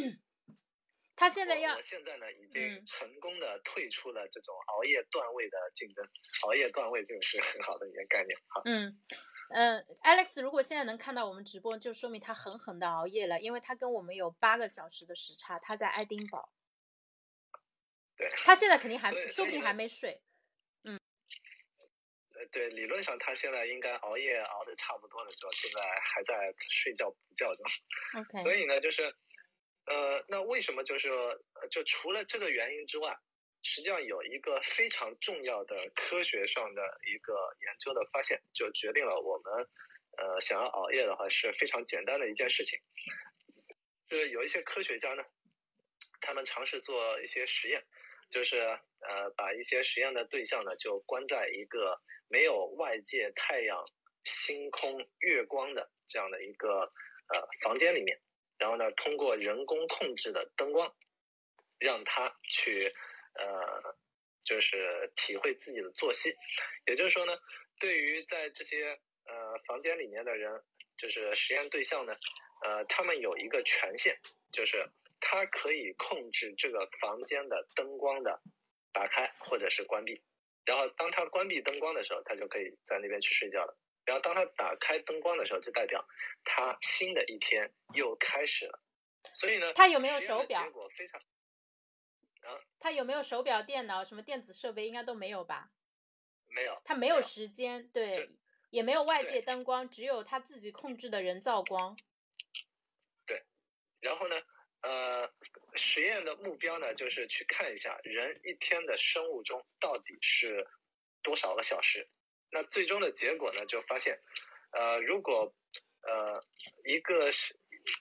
他现在要，我现在呢，已经成功的退出了这种熬夜段位的竞争。熬夜段位这个是很好的一个概念。哈，嗯嗯，Alex，如果现在能看到我们直播，就说明他狠狠的熬夜了，因为他跟我们有八个小时的时差，他在爱丁堡。对，他现在肯定还，说不定还没睡。对，理论上他现在应该熬夜熬的差不多的时候，现在还在睡觉补觉中。OK。所以呢，就是，呃，那为什么就是说，就除了这个原因之外，实际上有一个非常重要的科学上的一个研究的发现，就决定了我们，呃，想要熬夜的话是非常简单的一件事情。就是有一些科学家呢，他们尝试做一些实验，就是呃，把一些实验的对象呢，就关在一个。没有外界太阳、星空、月光的这样的一个呃房间里面，然后呢，通过人工控制的灯光，让他去呃，就是体会自己的作息。也就是说呢，对于在这些呃房间里面的人，就是实验对象呢，呃，他们有一个权限，就是他可以控制这个房间的灯光的打开或者是关闭。然后当他关闭灯光的时候，他就可以在那边去睡觉了。然后当他打开灯光的时候，就代表他新的一天又开始了。所以呢，他有没有手表？结果非常啊，他有没有手表、电脑什么电子设备？应该都没有吧？没有，他没有时间，对，也没有外界灯光，只有他自己控制的人造光。然后呢？呃，实验的目标呢，就是去看一下人一天的生物钟到底是多少个小时。那最终的结果呢，就发现，呃，如果呃一个是，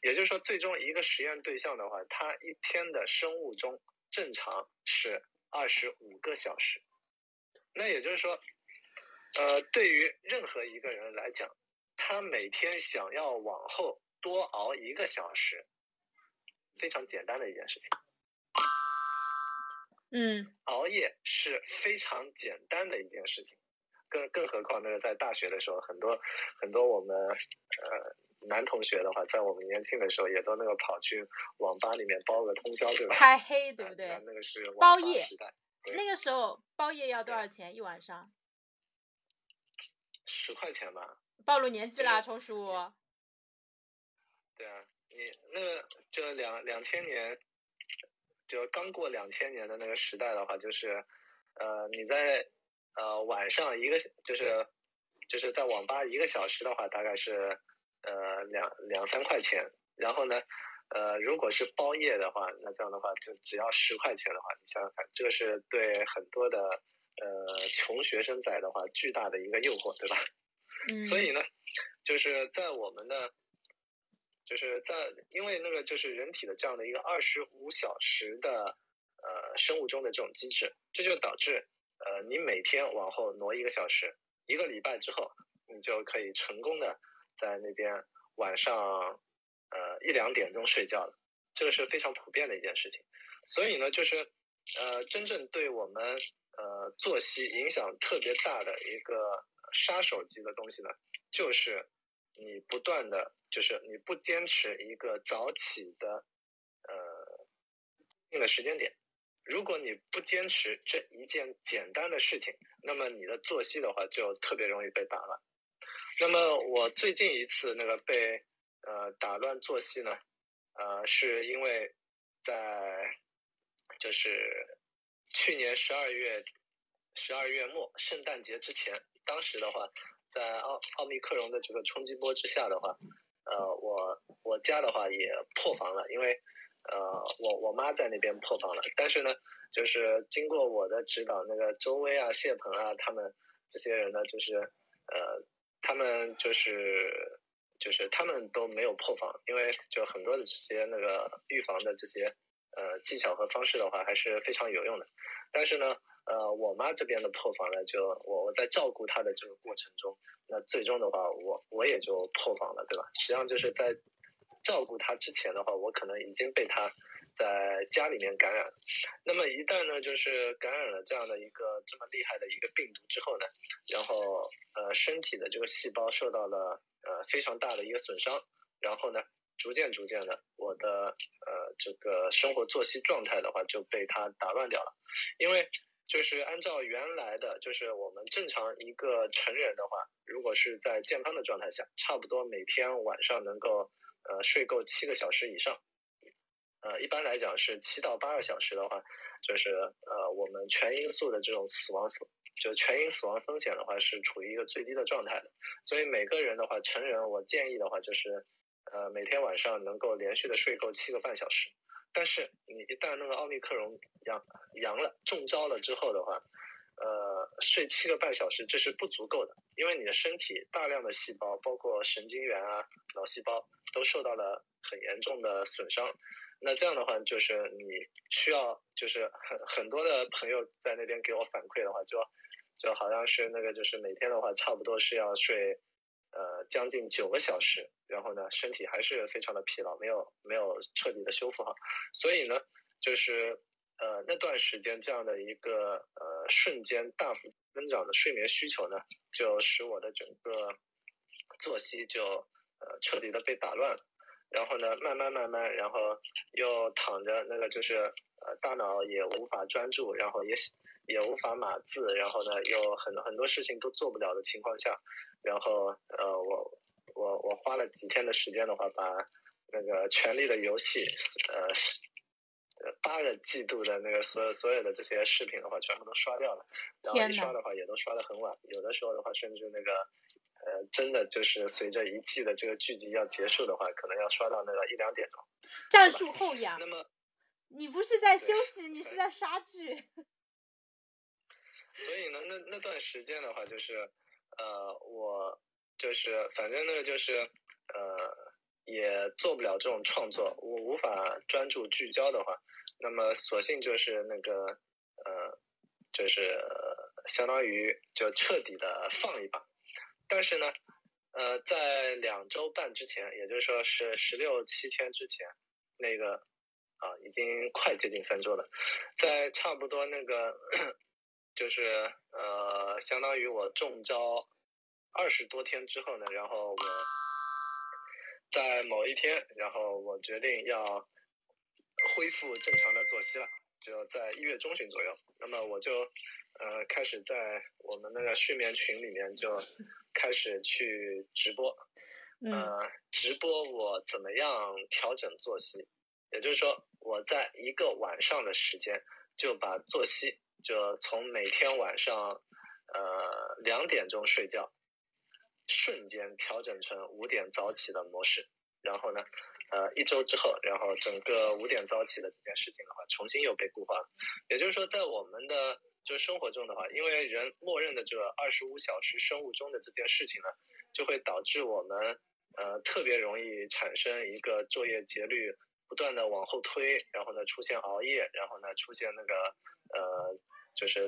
也就是说，最终一个实验对象的话，他一天的生物钟正常是二十五个小时。那也就是说，呃，对于任何一个人来讲，他每天想要往后多熬一个小时，非常简单的一件事情。嗯，熬夜是非常简单的一件事情，更更何况那个在大学的时候，很多很多我们呃男同学的话，在我们年轻的时候，也都那个跑去网吧里面包个通宵，对吧？开黑，对不对？那个是包夜时代。那个时候包夜要多少钱一晚上？十块钱吧。暴露年纪啦，冲叔。对啊，你那个就两两千年。就刚过两千年的那个时代的话，就是，呃，你在呃晚上一个就是就是在网吧一个小时的话，大概是呃两两三块钱。然后呢，呃，如果是包夜的话，那这样的话就只要十块钱的话，你想想看，这个是对很多的呃穷学生仔的话巨大的一个诱惑，对吧？嗯。所以呢，就是在我们的。就是在因为那个就是人体的这样的一个二十五小时的呃生物钟的这种机制，这就导致呃你每天往后挪一个小时，一个礼拜之后，你就可以成功的在那边晚上呃一两点钟睡觉了，这个是非常普遍的一件事情。所以呢，就是呃真正对我们呃作息影响特别大的一个杀手级的东西呢，就是你不断的。就是你不坚持一个早起的，呃，定的时间点，如果你不坚持这一件简单的事情，那么你的作息的话就特别容易被打乱。那么我最近一次那个被呃打乱作息呢，呃，是因为在就是去年十二月十二月末圣诞节之前，当时的话，在奥奥密克戎的这个冲击波之下的话。呃，我我家的话也破防了，因为呃，我我妈在那边破防了。但是呢，就是经过我的指导，那个周薇啊、谢鹏啊，他们这些人呢，就是呃，他们就是就是他们都没有破防，因为就很多的这些那个预防的这些呃技巧和方式的话，还是非常有用的。但是呢。呃，我妈这边的破防呢，就我我在照顾她的这个过程中，那最终的话，我我也就破防了，对吧？实际上就是在照顾她之前的话，我可能已经被她在家里面感染。那么一旦呢，就是感染了这样的一个这么厉害的一个病毒之后呢，然后呃，身体的这个细胞受到了呃非常大的一个损伤，然后呢，逐渐逐渐的，我的呃这个生活作息状态的话就被它打乱掉了，因为。就是按照原来的，就是我们正常一个成人的话，如果是在健康的状态下，差不多每天晚上能够呃睡够七个小时以上，呃，一般来讲是七到八个小时的话，就是呃我们全因素的这种死亡，就全因死亡风险的话是处于一个最低的状态的。所以每个人的话，成人我建议的话就是呃每天晚上能够连续的睡够七个半小时。但是你一旦那个奥密克戎阳阳了中招了之后的话，呃，睡七个半小时这是不足够的，因为你的身体大量的细胞，包括神经元啊、脑细胞都受到了很严重的损伤。那这样的话，就是你需要，就是很很多的朋友在那边给我反馈的话，就就好像是那个，就是每天的话，差不多是要睡。将近九个小时，然后呢，身体还是非常的疲劳，没有没有彻底的修复好，所以呢，就是呃那段时间这样的一个呃瞬间大幅增长的睡眠需求呢，就使我的整个作息就呃彻底的被打乱了，然后呢，慢慢慢慢，然后又躺着那个就是呃大脑也无法专注，然后也也无法码字，然后呢，又很很多事情都做不了的情况下。然后，呃，我我我花了几天的时间的话，把那个《权力的游戏》呃，八个季度的那个所有所有的这些视频的话，全部都刷掉了。然后一刷的话，也都刷的很晚。有的时候的话，甚至那个，呃，真的就是随着一季的这个剧集要结束的话，可能要刷到那个一两点钟。战术后仰。那么，你不是在休息，你是在刷剧。所以呢，那那段时间的话，就是。呃，我就是反正呢，就是呃，也做不了这种创作，我无法专注聚焦的话，那么索性就是那个呃，就是相当于就彻底的放一把。但是呢，呃，在两周半之前，也就是说是十六七天之前，那个啊，已经快接近三周了，在差不多那个。就是呃，相当于我中招二十多天之后呢，然后我在某一天，然后我决定要恢复正常的作息了，就在一月中旬左右。那么我就呃开始在我们那个睡眠群里面就 开始去直播，呃，直播我怎么样调整作息，也就是说我在一个晚上的时间就把作息。就从每天晚上，呃两点钟睡觉，瞬间调整成五点早起的模式。然后呢，呃一周之后，然后整个五点早起的这件事情的话，重新又被固化了。也就是说，在我们的就生活中的话，因为人默认的这二十五小时生物钟的这件事情呢，就会导致我们呃特别容易产生一个作业节律不断的往后推，然后呢出现熬夜，然后呢出现那个呃。就是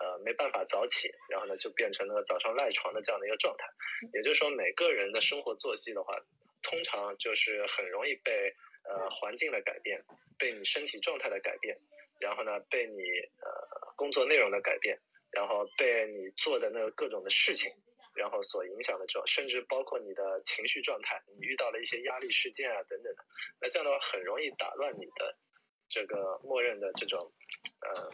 呃没办法早起，然后呢就变成那个早上赖床的这样的一个状态。也就是说，每个人的生活作息的话，通常就是很容易被呃环境的改变，被你身体状态的改变，然后呢被你呃工作内容的改变，然后被你做的那个各种的事情，然后所影响的这种，甚至包括你的情绪状态，你遇到了一些压力事件啊等等的，那这样的话很容易打乱你的这个默认的这种呃。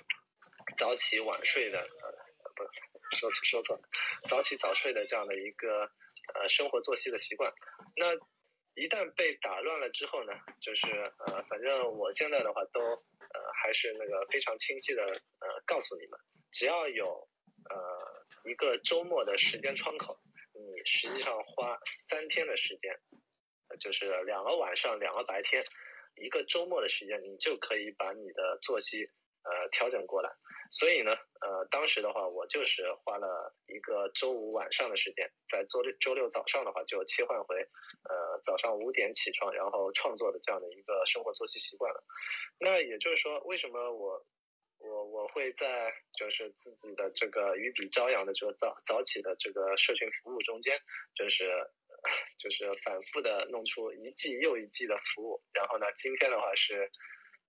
早起晚睡的，呃，不，说错说错了，早起早睡的这样的一个呃生活作息的习惯，那一旦被打乱了之后呢，就是呃，反正我现在的话都呃还是那个非常清晰的呃告诉你们，只要有呃一个周末的时间窗口，你实际上花三天的时间，就是两个晚上两个白天，一个周末的时间，你就可以把你的作息呃调整过来。所以呢，呃，当时的话，我就是花了一个周五晚上的时间，在周六周六早上的话，就切换回，呃，早上五点起床，然后创作的这样的一个生活作息习惯了。那也就是说，为什么我我我会在就是自己的这个与彼朝阳的这个早早起的这个社群服务中间，就是就是反复的弄出一季又一季的服务。然后呢，今天的话是，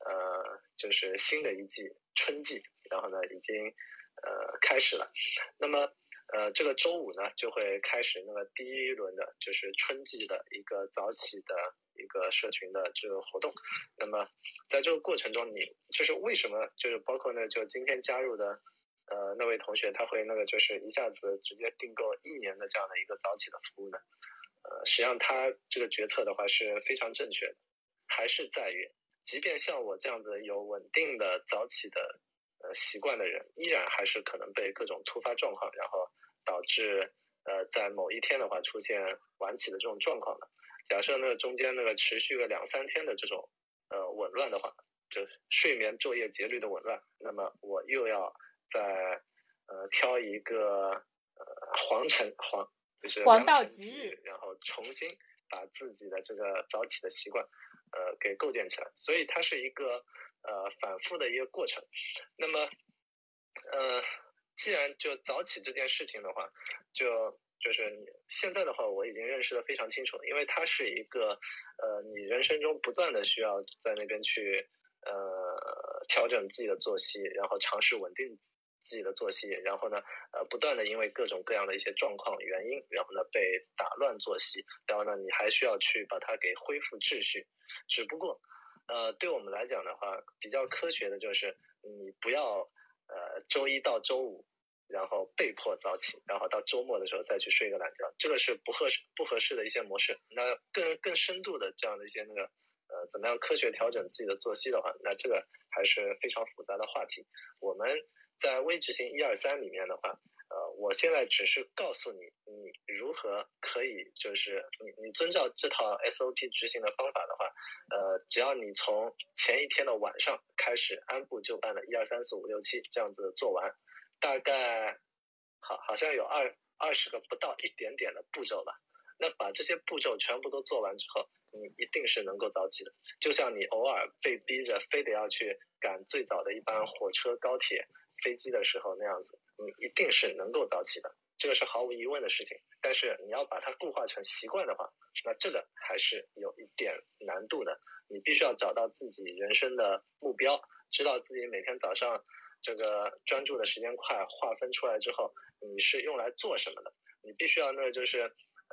呃，就是新的一季春季。然后呢，已经呃开始了。那么呃，这个周五呢，就会开始那个第一轮的，就是春季的一个早起的一个社群的这个活动。那么在这个过程中，你就是为什么就是包括呢，就今天加入的呃那位同学，他会那个就是一下子直接订购一年的这样的一个早起的服务呢？呃，实际上他这个决策的话是非常正确的，还是在于，即便像我这样子有稳定的早起的。呃，习惯的人依然还是可能被各种突发状况，然后导致呃，在某一天的话出现晚起的这种状况的。假设那个中间那个持续个两三天的这种呃紊乱的话，就睡眠昼夜节律的紊乱，那么我又要在呃挑一个呃黄晨黄就是黄道吉日，然后重新把自己的这个早起的习惯呃给构建起来，所以它是一个。呃，反复的一个过程。那么，呃，既然就早起这件事情的话，就就是你现在的话，我已经认识的非常清楚了，因为它是一个呃，你人生中不断的需要在那边去呃调整自己的作息，然后尝试稳定自己的作息，然后呢，呃，不断的因为各种各样的一些状况原因，然后呢被打乱作息，然后呢，你还需要去把它给恢复秩序，只不过。呃，对我们来讲的话，比较科学的就是你不要呃周一到周五，然后被迫早起，然后到周末的时候再去睡个懒觉，这个是不合适不合适的一些模式。那更更深度的这样的一些那个呃，怎么样科学调整自己的作息的话，那这个还是非常复杂的话题。我们在微执行一二三里面的话。呃，我现在只是告诉你，你如何可以，就是你你遵照这套 SOP 执行的方法的话，呃，只要你从前一天的晚上开始按部就班的，一二三四五六七这样子做完，大概好好像有二二十个不到一点点的步骤吧。那把这些步骤全部都做完之后，你一定是能够早起的。就像你偶尔被逼着非得要去赶最早的一班火车、高铁、飞机的时候那样子，你一定是能够早起的，这个是毫无疑问的事情。但是你要把它固化成习惯的话，那这个还是有一点难度的。你必须要找到自己人生的目标，知道自己每天早上这个专注的时间块划分出来之后，你是用来做什么的。你必须要呢，就是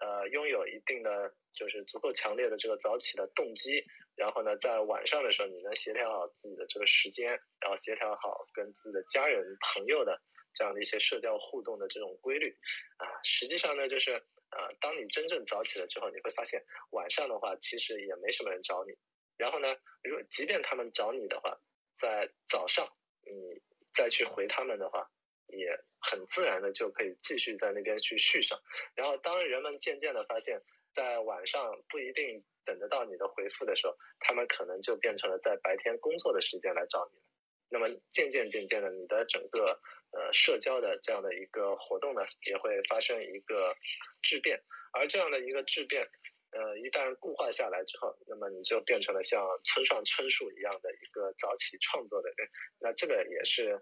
呃，拥有一定的就是足够强烈的这个早起的动机，然后呢，在晚上的时候你能协调好自己的这个时间，然后协调好跟自己的家人朋友的这样的一些社交互动的这种规律啊。实际上呢，就是呃，当你真正早起了之后，你会发现晚上的话其实也没什么人找你。然后呢，如果即便他们找你的话，在早上你再去回他们的话，也很自然的就可以继续在那边去续上。然后当人们渐渐的发现，在晚上不一定等得到你的回复的时候，他们可能就变成了在白天工作的时间来找你。那么渐渐渐渐的，你的整个呃社交的这样的一个活动呢，也会发生一个质变。而这样的一个质变。呃，一旦固化下来之后，那么你就变成了像村上春树一样的一个早起创作的人，那这个也是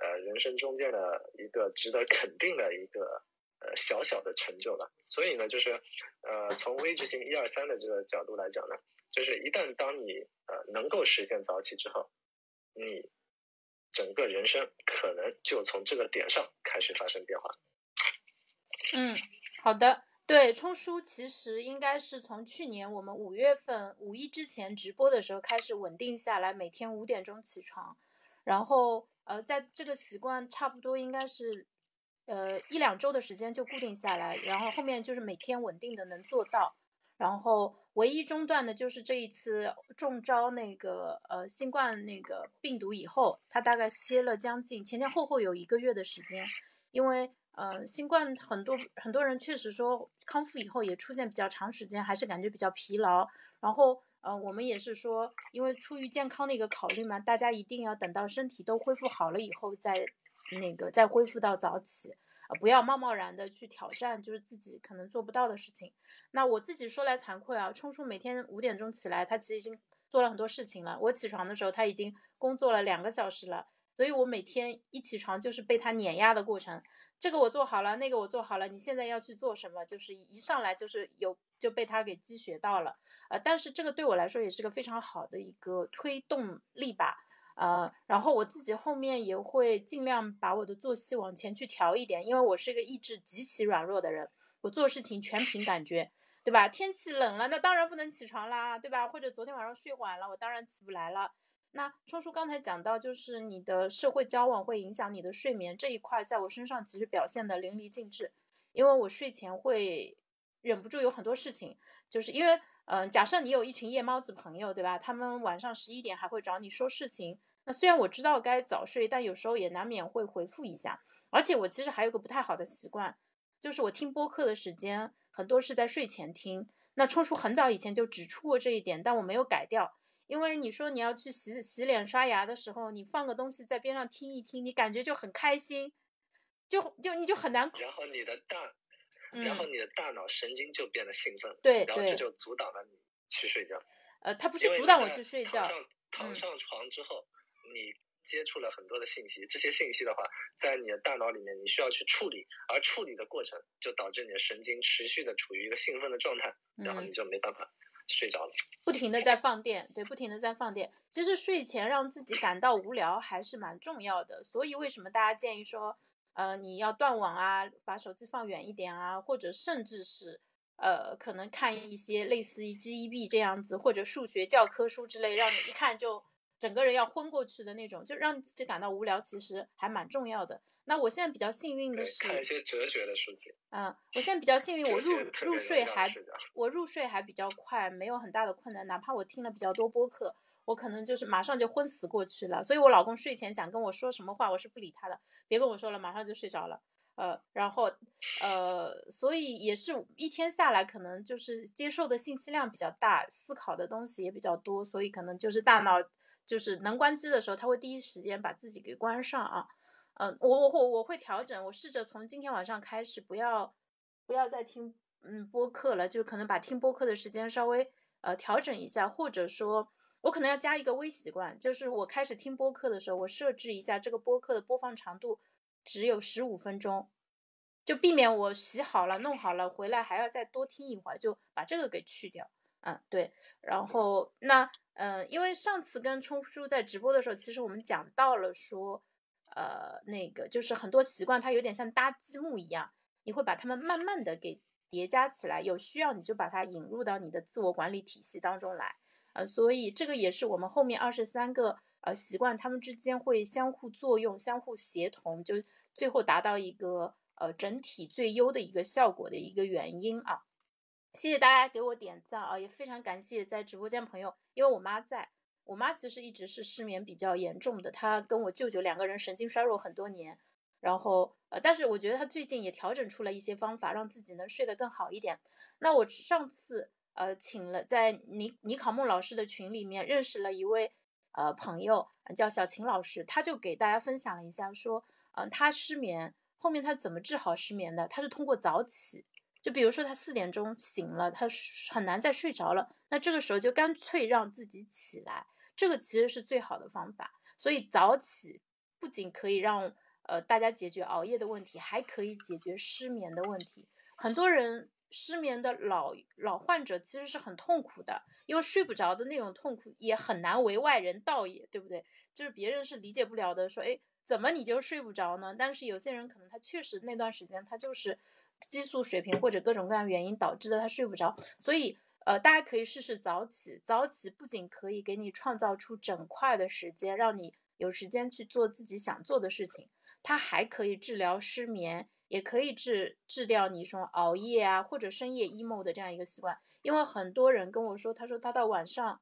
呃人生中间的一个值得肯定的一个呃小小的成就了。所以呢，就是呃从微执行一二三的这个角度来讲呢，就是一旦当你呃能够实现早起之后，你整个人生可能就从这个点上开始发生变化。嗯，好的。对，冲叔其实应该是从去年我们五月份五一之前直播的时候开始稳定下来，每天五点钟起床，然后呃，在这个习惯差不多应该是呃一两周的时间就固定下来，然后后面就是每天稳定的能做到，然后唯一中断的就是这一次中招那个呃新冠那个病毒以后，他大概歇了将近前前后后有一个月的时间，因为。呃，新冠很多很多人确实说康复以后也出现比较长时间，还是感觉比较疲劳。然后，呃，我们也是说，因为出于健康的一个考虑嘛，大家一定要等到身体都恢复好了以后再那个再恢复到早起，呃，不要贸贸然的去挑战就是自己可能做不到的事情。那我自己说来惭愧啊，冲叔每天五点钟起来，他其实已经做了很多事情了。我起床的时候，他已经工作了两个小时了。所以我每天一起床就是被他碾压的过程，这个我做好了，那个我做好了，你现在要去做什么？就是一上来就是有就被他给积学到了，呃，但是这个对我来说也是个非常好的一个推动力吧，呃，然后我自己后面也会尽量把我的作息往前去调一点，因为我是一个意志极其软弱的人，我做事情全凭感觉，对吧？天气冷了，那当然不能起床啦，对吧？或者昨天晚上睡晚了，我当然起不来了。那冲叔刚才讲到，就是你的社会交往会影响你的睡眠这一块，在我身上其实表现的淋漓尽致。因为我睡前会忍不住有很多事情，就是因为，嗯，假设你有一群夜猫子朋友，对吧？他们晚上十一点还会找你说事情。那虽然我知道该早睡，但有时候也难免会回复一下。而且我其实还有个不太好的习惯，就是我听播客的时间很多是在睡前听。那冲叔很早以前就指出过这一点，但我没有改掉。因为你说你要去洗洗脸刷牙的时候，你放个东西在边上听一听，你感觉就很开心，就就你就很难。然后你的大，然后你的大脑神经就变得兴奋，对，然后这就阻挡了你去睡觉。呃，它不是阻挡我去睡觉。躺上躺上床之后，你接触了很多的信息，这些信息的话，在你的大脑里面你需要去处理，而处理的过程就导致你的神经持续的处于一个兴奋的状态，然后你就没办法。睡着了，不停的在放电，对，不停的在放电。其实睡前让自己感到无聊还是蛮重要的。所以为什么大家建议说，呃，你要断网啊，把手机放远一点啊，或者甚至是，呃，可能看一些类似于 GEB 这样子，或者数学教科书之类，让你一看就整个人要昏过去的那种，就让自己感到无聊，其实还蛮重要的。那我现在比较幸运的是，看一些哲学的书籍。嗯，我现在比较幸运，我入入睡还我入睡还比较快，没有很大的困难。哪怕我听了比较多播客，我可能就是马上就昏死过去了。所以我老公睡前想跟我说什么话，我是不理他的，别跟我说了，马上就睡着了。呃，然后呃，所以也是一天下来，可能就是接受的信息量比较大，思考的东西也比较多，所以可能就是大脑就是能关机的时候，他会第一时间把自己给关上啊。嗯，我我会我会调整，我试着从今天晚上开始不要不要再听嗯播客了，就可能把听播客的时间稍微呃调整一下，或者说我可能要加一个微习惯，就是我开始听播客的时候，我设置一下这个播客的播放长度只有十五分钟，就避免我洗好了弄好了回来还要再多听一会儿，就把这个给去掉。嗯，对，然后那嗯，因为上次跟冲叔在直播的时候，其实我们讲到了说。呃，那个就是很多习惯，它有点像搭积木一样，你会把它们慢慢的给叠加起来，有需要你就把它引入到你的自我管理体系当中来。呃，所以这个也是我们后面二十三个呃习惯，它们之间会相互作用、相互协同，就最后达到一个呃整体最优的一个效果的一个原因啊。谢谢大家给我点赞啊，也非常感谢在直播间朋友，因为我妈在。我妈其实一直是失眠比较严重的，她跟我舅舅两个人神经衰弱很多年，然后呃，但是我觉得她最近也调整出了一些方法，让自己能睡得更好一点。那我上次呃请了在尼尼考木老师的群里面认识了一位呃朋友，叫小秦老师，他就给大家分享了一下，说嗯他失眠后面他怎么治好失眠的，他是通过早起，就比如说他四点钟醒了，他很难再睡着了，那这个时候就干脆让自己起来。这个其实是最好的方法，所以早起不仅可以让呃大家解决熬夜的问题，还可以解决失眠的问题。很多人失眠的老老患者其实是很痛苦的，因为睡不着的那种痛苦也很难为外人道也，对不对？就是别人是理解不了的，说哎怎么你就睡不着呢？但是有些人可能他确实那段时间他就是激素水平或者各种各样原因导致的他睡不着，所以。呃，大家可以试试早起。早起不仅可以给你创造出整块的时间，让你有时间去做自己想做的事情，它还可以治疗失眠，也可以治治掉你说熬夜啊或者深夜 emo 的这样一个习惯。因为很多人跟我说，他说他到晚上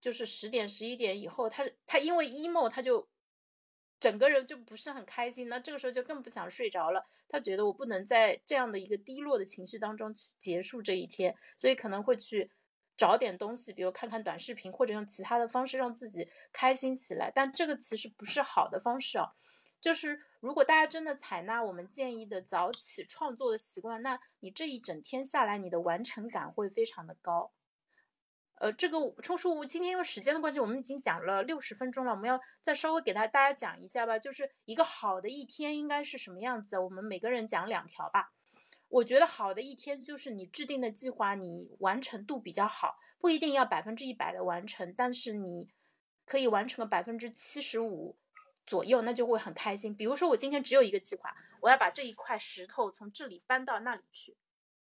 就是十点十一点以后，他他因为 emo 他就。整个人就不是很开心，那这个时候就更不想睡着了。他觉得我不能在这样的一个低落的情绪当中去结束这一天，所以可能会去找点东西，比如看看短视频，或者用其他的方式让自己开心起来。但这个其实不是好的方式啊。就是如果大家真的采纳我们建议的早起创作的习惯，那你这一整天下来，你的完成感会非常的高。呃，这个冲叔，今天因为时间的关系，我们已经讲了六十分钟了，我们要再稍微给他大家讲一下吧，就是一个好的一天应该是什么样子，我们每个人讲两条吧。我觉得好的一天就是你制定的计划，你完成度比较好，不一定要百分之一百的完成，但是你可以完成个百分之七十五左右，那就会很开心。比如说我今天只有一个计划，我要把这一块石头从这里搬到那里去，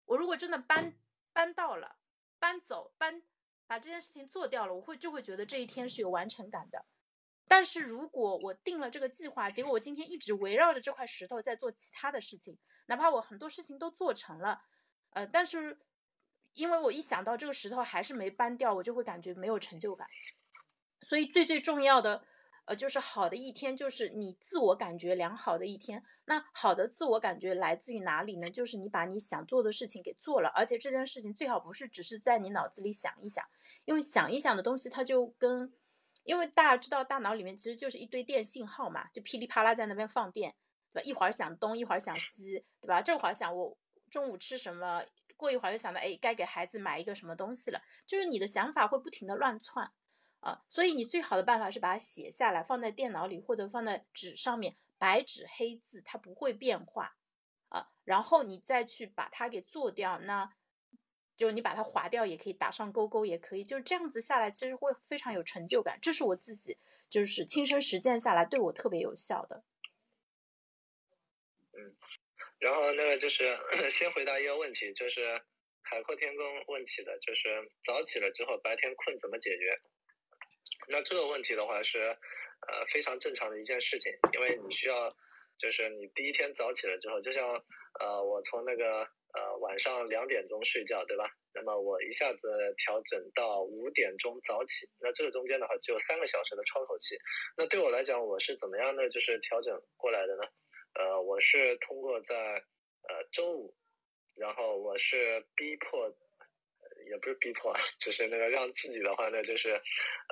我如果真的搬搬到了，搬走搬。把这件事情做掉了，我会就会觉得这一天是有完成感的。但是如果我定了这个计划，结果我今天一直围绕着这块石头在做其他的事情，哪怕我很多事情都做成了，呃，但是因为我一想到这个石头还是没搬掉，我就会感觉没有成就感。所以最最重要的。呃，就是好的一天，就是你自我感觉良好的一天。那好的自我感觉来自于哪里呢？就是你把你想做的事情给做了，而且这件事情最好不是只是在你脑子里想一想，因为想一想的东西，它就跟，因为大家知道大脑里面其实就是一堆电信号嘛，就噼里啪啦在那边放电，对吧？一会儿想东，一会儿想西，对吧？这会儿想我中午吃什么，过一会儿就想到，哎，该给孩子买一个什么东西了，就是你的想法会不停的乱窜。啊，所以你最好的办法是把它写下来，放在电脑里或者放在纸上面，白纸黑字，它不会变化啊。然后你再去把它给做掉，那就你把它划掉也可以，打上勾勾也可以，就是这样子下来，其实会非常有成就感。这是我自己就是亲身实践下来对我特别有效的。嗯，然后那个就是 先回答一个问题，就是海阔天空问起的，就是早起了之后白天困怎么解决？那这个问题的话是，呃，非常正常的一件事情，因为你需要，就是你第一天早起了之后，就像，呃，我从那个呃晚上两点钟睡觉，对吧？那么我一下子调整到五点钟早起，那这个中间的话只有三个小时的窗口期。那对我来讲，我是怎么样的就是调整过来的呢？呃，我是通过在呃周五，然后我是逼迫。也不是逼迫，只是那个让自己的话呢，就是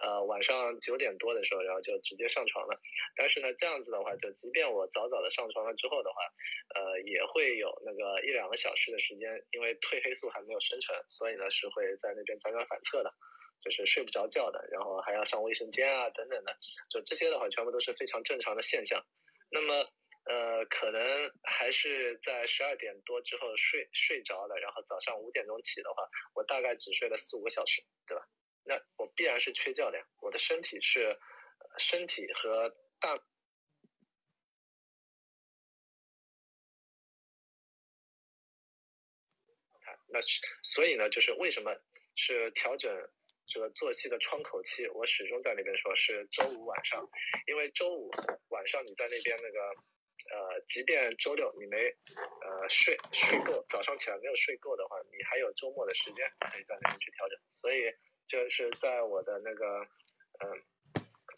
呃晚上九点多的时候，然后就直接上床了。但是呢，这样子的话，就即便我早早的上床了之后的话，呃，也会有那个一两个小时的时间，因为褪黑素还没有生成，所以呢是会在那边辗转反侧的，就是睡不着觉的，然后还要上卫生间啊等等的，就这些的话，全部都是非常正常的现象。那么。呃，可能还是在十二点多之后睡睡着了，然后早上五点钟起的话，我大概只睡了四五个小时，对吧？那我必然是缺觉的呀，我的身体是身体和大，那所以呢，就是为什么是调整这个作息的窗口期？我始终在那边说是周五晚上，因为周五晚上你在那边那个。呃，即便周六你没呃睡睡够，早上起来没有睡够的话，你还有周末的时间可以在那边去调整。所以就是在我的那个嗯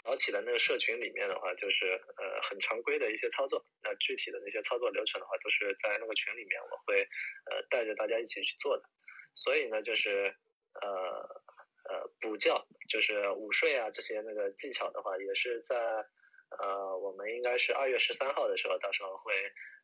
早起的那个社群里面的话，就是呃很常规的一些操作。那具体的那些操作流程的话，都是在那个群里面我会呃带着大家一起去做的。所以呢，就是呃呃补觉，就是午睡啊这些那个技巧的话，也是在。呃，我们应该是二月十三号的时候，到时候会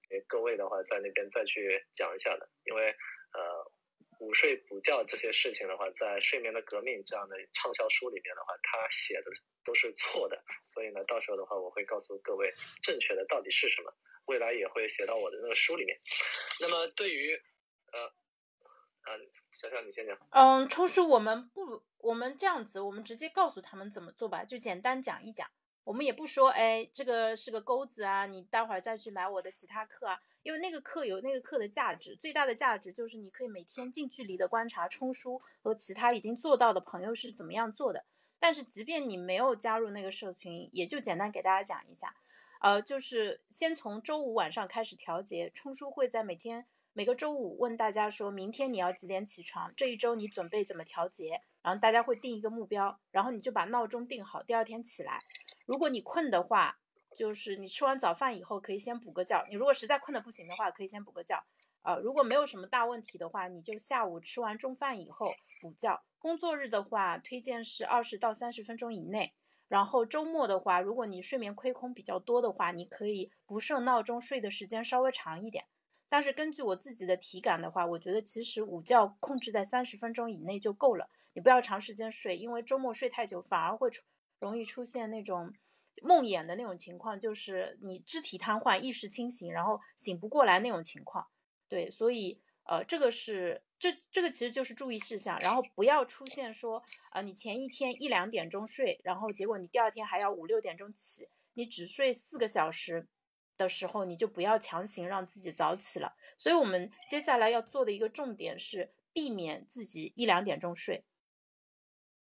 给各位的话在那边再去讲一下的。因为呃，午睡补觉这些事情的话，在《睡眠的革命》这样的畅销书里面的话，他写的都是错的。所以呢，到时候的话，我会告诉各位正确的到底是什么，未来也会写到我的那个书里面。那么对于呃，嗯，小小你先讲。嗯，冲叔，我们不，我们这样子，我们直接告诉他们怎么做吧，就简单讲一讲。我们也不说，哎，这个是个钩子啊，你待会儿再去买我的其他课啊，因为那个课有那个课的价值，最大的价值就是你可以每天近距离的观察冲叔和其他已经做到的朋友是怎么样做的。但是即便你没有加入那个社群，也就简单给大家讲一下，呃，就是先从周五晚上开始调节，冲叔会在每天每个周五问大家说，明天你要几点起床，这一周你准备怎么调节，然后大家会定一个目标，然后你就把闹钟定好，第二天起来。如果你困的话，就是你吃完早饭以后可以先补个觉。你如果实在困的不行的话，可以先补个觉。呃，如果没有什么大问题的话，你就下午吃完中饭以后补觉。工作日的话，推荐是二十到三十分钟以内。然后周末的话，如果你睡眠亏空比较多的话，你可以不设闹钟，睡的时间稍微长一点。但是根据我自己的体感的话，我觉得其实午觉控制在三十分钟以内就够了。你不要长时间睡，因为周末睡太久反而会出。容易出现那种梦魇的那种情况，就是你肢体瘫痪、意识清醒，然后醒不过来那种情况。对，所以呃，这个是这这个其实就是注意事项，然后不要出现说啊，你前一天一两点钟睡，然后结果你第二天还要五六点钟起，你只睡四个小时的时候，你就不要强行让自己早起了。所以我们接下来要做的一个重点是避免自己一两点钟睡，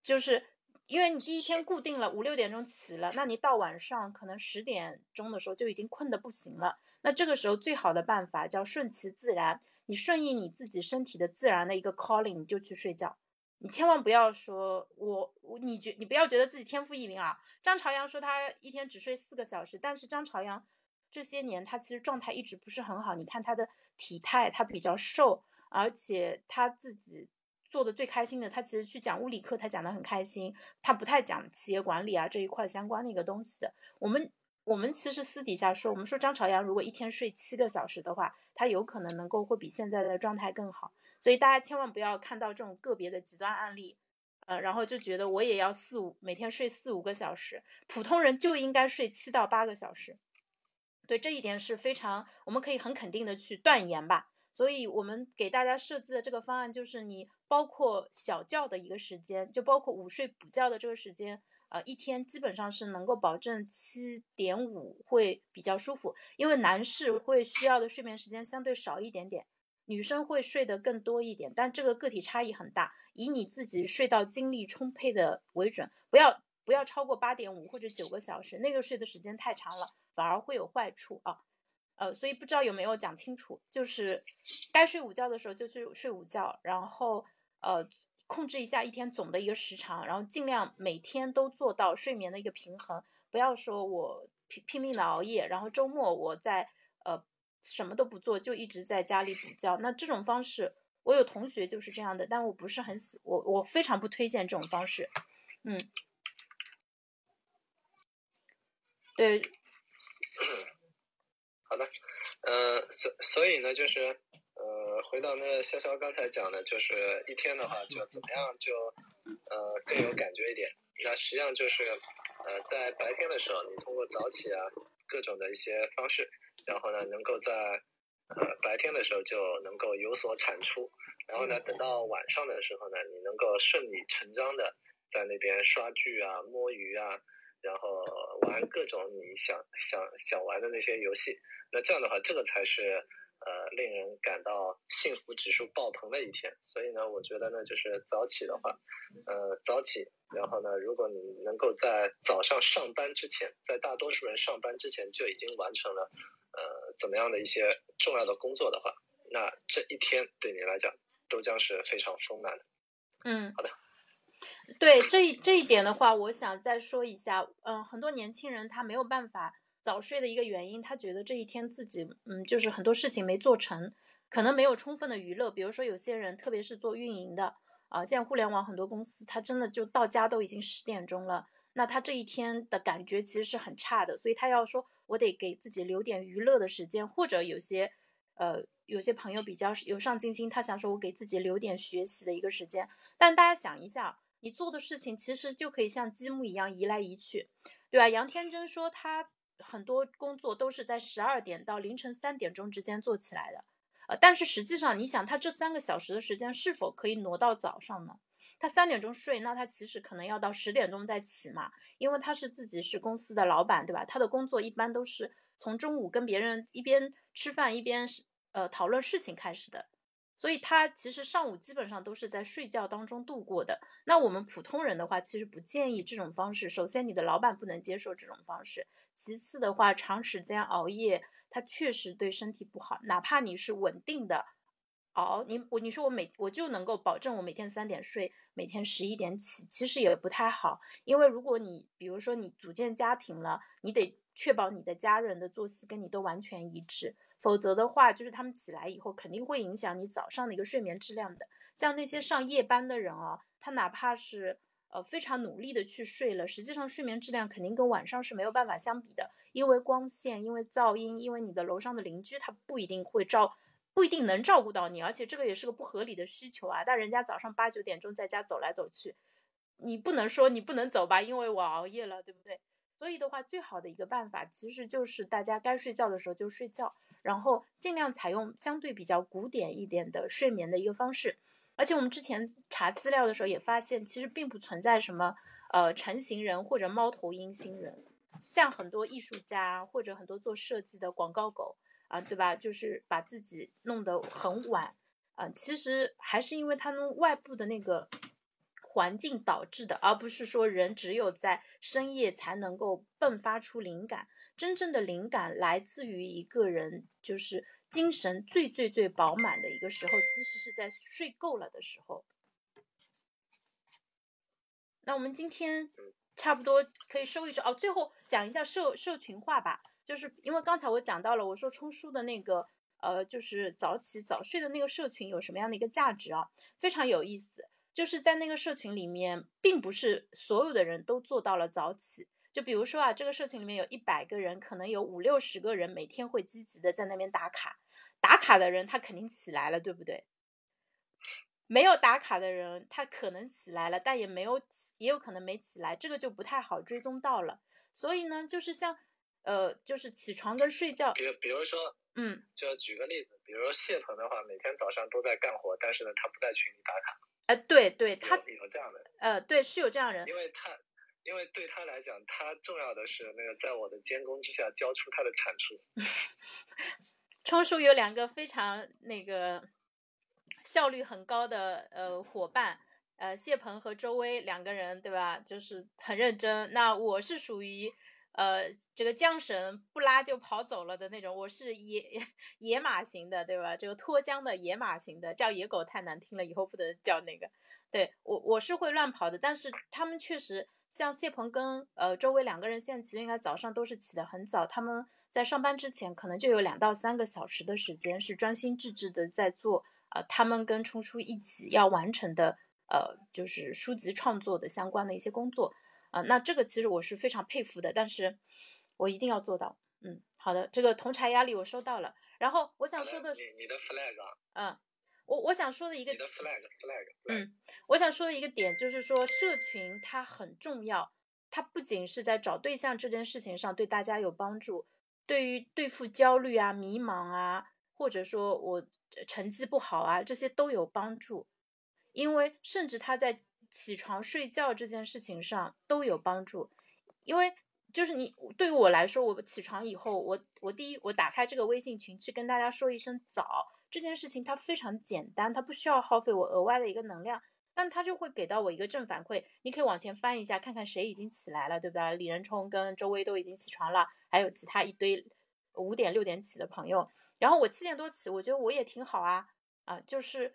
就是。因为你第一天固定了五六点钟起了，那你到晚上可能十点钟的时候就已经困得不行了。那这个时候最好的办法叫顺其自然，你顺应你自己身体的自然的一个 calling，你就去睡觉。你千万不要说我我你觉你不要觉得自己天赋异禀啊。张朝阳说他一天只睡四个小时，但是张朝阳这些年他其实状态一直不是很好。你看他的体态，他比较瘦，而且他自己。做的最开心的，他其实去讲物理课，他讲的很开心。他不太讲企业管理啊这一块相关的一个东西的。我们我们其实私底下说，我们说张朝阳如果一天睡七个小时的话，他有可能能够会比现在的状态更好。所以大家千万不要看到这种个别的极端案例，呃，然后就觉得我也要四五每天睡四五个小时，普通人就应该睡七到八个小时。对这一点是非常，我们可以很肯定的去断言吧。所以我们给大家设置的这个方案就是你。包括小觉的一个时间，就包括午睡补觉的这个时间，呃，一天基本上是能够保证七点五会比较舒服，因为男士会需要的睡眠时间相对少一点点，女生会睡得更多一点，但这个个体差异很大，以你自己睡到精力充沛的为准，不要不要超过八点五或者九个小时，那个睡的时间太长了，反而会有坏处啊。呃，所以不知道有没有讲清楚，就是该睡午觉的时候就去睡午觉，然后。呃，控制一下一天总的一个时长，然后尽量每天都做到睡眠的一个平衡，不要说我拼拼命的熬夜，然后周末我在呃什么都不做，就一直在家里补觉。那这种方式我有同学就是这样的，但我不是很喜，我我非常不推荐这种方式。嗯，对，好的，呃，所所以呢，就是呃，回到那个潇潇刚才讲的，就是一天的话，就怎么样就呃更有感觉一点。那实际上就是呃，在白天的时候，你通过早起啊，各种的一些方式，然后呢，能够在呃白天的时候就能够有所产出，然后呢，等到晚上的时候呢，你能够顺理成章的在那边刷剧啊、摸鱼啊，然后玩各种你想想想玩的那些游戏。那这样的话，这个才是呃令人感到幸福指数爆棚的一天。所以呢，我觉得呢，就是早起的话，呃，早起，然后呢，如果你能够在早上上班之前，在大多数人上班之前就已经完成了呃怎么样的一些重要的工作的话，那这一天对你来讲都将是非常丰满的。嗯，好的。对这一这一点的话，我想再说一下。嗯，很多年轻人他没有办法早睡的一个原因，他觉得这一天自己嗯就是很多事情没做成，可能没有充分的娱乐。比如说有些人，特别是做运营的啊，现在互联网很多公司，他真的就到家都已经十点钟了，那他这一天的感觉其实是很差的。所以他要说，我得给自己留点娱乐的时间，或者有些呃有些朋友比较有上进心，他想说我给自己留点学习的一个时间。但大家想一下。你做的事情其实就可以像积木一样移来移去，对吧？杨天真说他很多工作都是在十二点到凌晨三点钟之间做起来的，呃，但是实际上你想他这三个小时的时间是否可以挪到早上呢？他三点钟睡，那他其实可能要到十点钟再起嘛，因为他是自己是公司的老板，对吧？他的工作一般都是从中午跟别人一边吃饭一边呃讨论事情开始的。所以他其实上午基本上都是在睡觉当中度过的。那我们普通人的话，其实不建议这种方式。首先，你的老板不能接受这种方式；其次的话，长时间熬夜，它确实对身体不好。哪怕你是稳定的熬，你我你说我每我就能够保证我每天三点睡，每天十一点起，其实也不太好。因为如果你比如说你组建家庭了，你得确保你的家人的作息跟你都完全一致。否则的话，就是他们起来以后肯定会影响你早上的一个睡眠质量的。像那些上夜班的人啊，他哪怕是呃非常努力的去睡了，实际上睡眠质量肯定跟晚上是没有办法相比的，因为光线，因为噪音，因为你的楼上的邻居他不一定会照，不一定能照顾到你，而且这个也是个不合理的需求啊。但人家早上八九点钟在家走来走去，你不能说你不能走吧，因为我熬夜了，对不对？所以的话，最好的一个办法其实就是大家该睡觉的时候就睡觉。然后尽量采用相对比较古典一点的睡眠的一个方式，而且我们之前查资料的时候也发现，其实并不存在什么呃成型人或者猫头鹰星人，像很多艺术家或者很多做设计的广告狗啊，对吧？就是把自己弄得很晚啊，其实还是因为他们外部的那个环境导致的，而不是说人只有在深夜才能够迸发出灵感。真正的灵感来自于一个人，就是精神最最最饱满的一个时候，其实是在睡够了的时候。那我们今天差不多可以收一收哦。最后讲一下社社群化吧，就是因为刚才我讲到了，我说冲叔的那个呃，就是早起早睡的那个社群有什么样的一个价值啊？非常有意思，就是在那个社群里面，并不是所有的人都做到了早起。就比如说啊，这个社群里面有一百个人，可能有五六十个人每天会积极的在那边打卡。打卡的人他肯定起来了，对不对？没有打卡的人他可能起来了，但也没有起，也有可能没起来，这个就不太好追踪到了。所以呢，就是像呃，就是起床跟睡觉，比比如说，嗯，就举个例子，比如说谢鹏的话，每天早上都在干活，但是呢，他不在群里打卡。哎，对对，他有这样的，呃，对，是有这样人，因为他。因为对他来讲，他重要的是那个在我的监工之下交出他的产出。冲叔有两个非常那个效率很高的呃伙伴，呃谢鹏和周薇两个人，对吧？就是很认真。那我是属于呃这个缰绳不拉就跑走了的那种，我是野 野马型的，对吧？这个脱缰的野马型的，叫野狗太难听了，以后不能叫那个。对我我是会乱跑的，但是他们确实。像谢鹏跟呃周围两个人，现在其实应该早上都是起得很早。他们在上班之前，可能就有两到三个小时的时间是专心致志的在做呃，他们跟冲叔一起要完成的，呃，就是书籍创作的相关的一些工作，啊，那这个其实我是非常佩服的，但是我一定要做到。嗯，好的，这个同茶压力我收到了。然后我想说的，你你的 flag，嗯，我我想说的一个，你的 flag flag，嗯，我想说的一个点就是说，社群它很重要，它不仅是在找对象这件事情上对大家有帮助，对于对付焦虑啊、迷茫啊，或者说我成绩不好啊，这些都有帮助，因为甚至他在起床睡觉这件事情上都有帮助，因为。就是你对于我来说，我起床以后，我我第一我打开这个微信群去跟大家说一声早，这件事情它非常简单，它不需要耗费我额外的一个能量，但它就会给到我一个正反馈。你可以往前翻一下，看看谁已经起来了，对吧？李仁冲跟周薇都已经起床了，还有其他一堆五点六点起的朋友。然后我七点多起，我觉得我也挺好啊啊，就是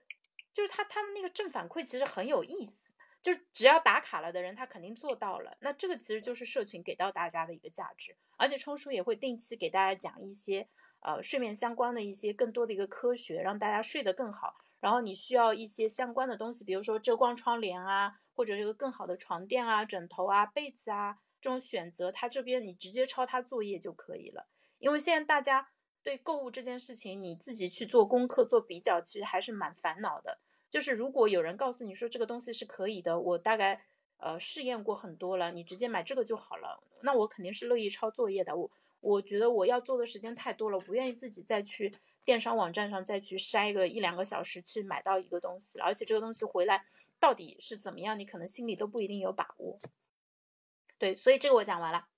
就是他他的那个正反馈其实很有意思。就只要打卡了的人，他肯定做到了。那这个其实就是社群给到大家的一个价值，而且冲叔也会定期给大家讲一些呃睡眠相关的一些更多的一个科学，让大家睡得更好。然后你需要一些相关的东西，比如说遮光窗帘啊，或者这个更好的床垫啊、枕头啊、被子啊这种选择，他这边你直接抄他作业就可以了。因为现在大家对购物这件事情，你自己去做功课、做比较，其实还是蛮烦恼的。就是如果有人告诉你说这个东西是可以的，我大概呃试验过很多了，你直接买这个就好了，那我肯定是乐意抄作业的。我我觉得我要做的时间太多了，我不愿意自己再去电商网站上再去筛个一两个小时去买到一个东西，而且这个东西回来到底是怎么样，你可能心里都不一定有把握。对，所以这个我讲完了。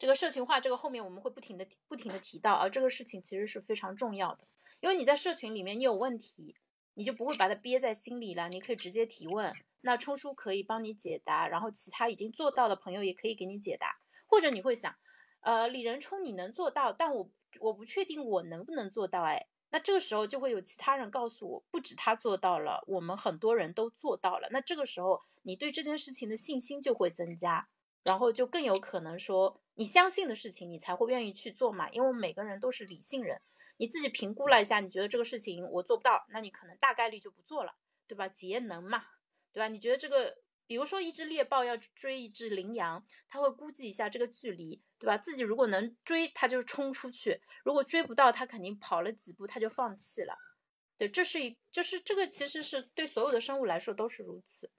这个社群化，这个后面我们会不停的不停的提到啊，这个事情其实是非常重要的，因为你在社群里面你有问题。你就不会把它憋在心里了，你可以直接提问，那冲叔可以帮你解答，然后其他已经做到的朋友也可以给你解答，或者你会想，呃，李仁冲你能做到，但我我不确定我能不能做到，哎，那这个时候就会有其他人告诉我，不止他做到了，我们很多人都做到了，那这个时候你对这件事情的信心就会增加，然后就更有可能说你相信的事情，你才会愿意去做嘛，因为每个人都是理性人。你自己评估了一下，你觉得这个事情我做不到，那你可能大概率就不做了，对吧？节能嘛，对吧？你觉得这个，比如说一只猎豹要追一只羚羊，他会估计一下这个距离，对吧？自己如果能追，他就冲出去；如果追不到，他肯定跑了几步他就放弃了。对，这是一，就是这个其实是对所有的生物来说都是如此。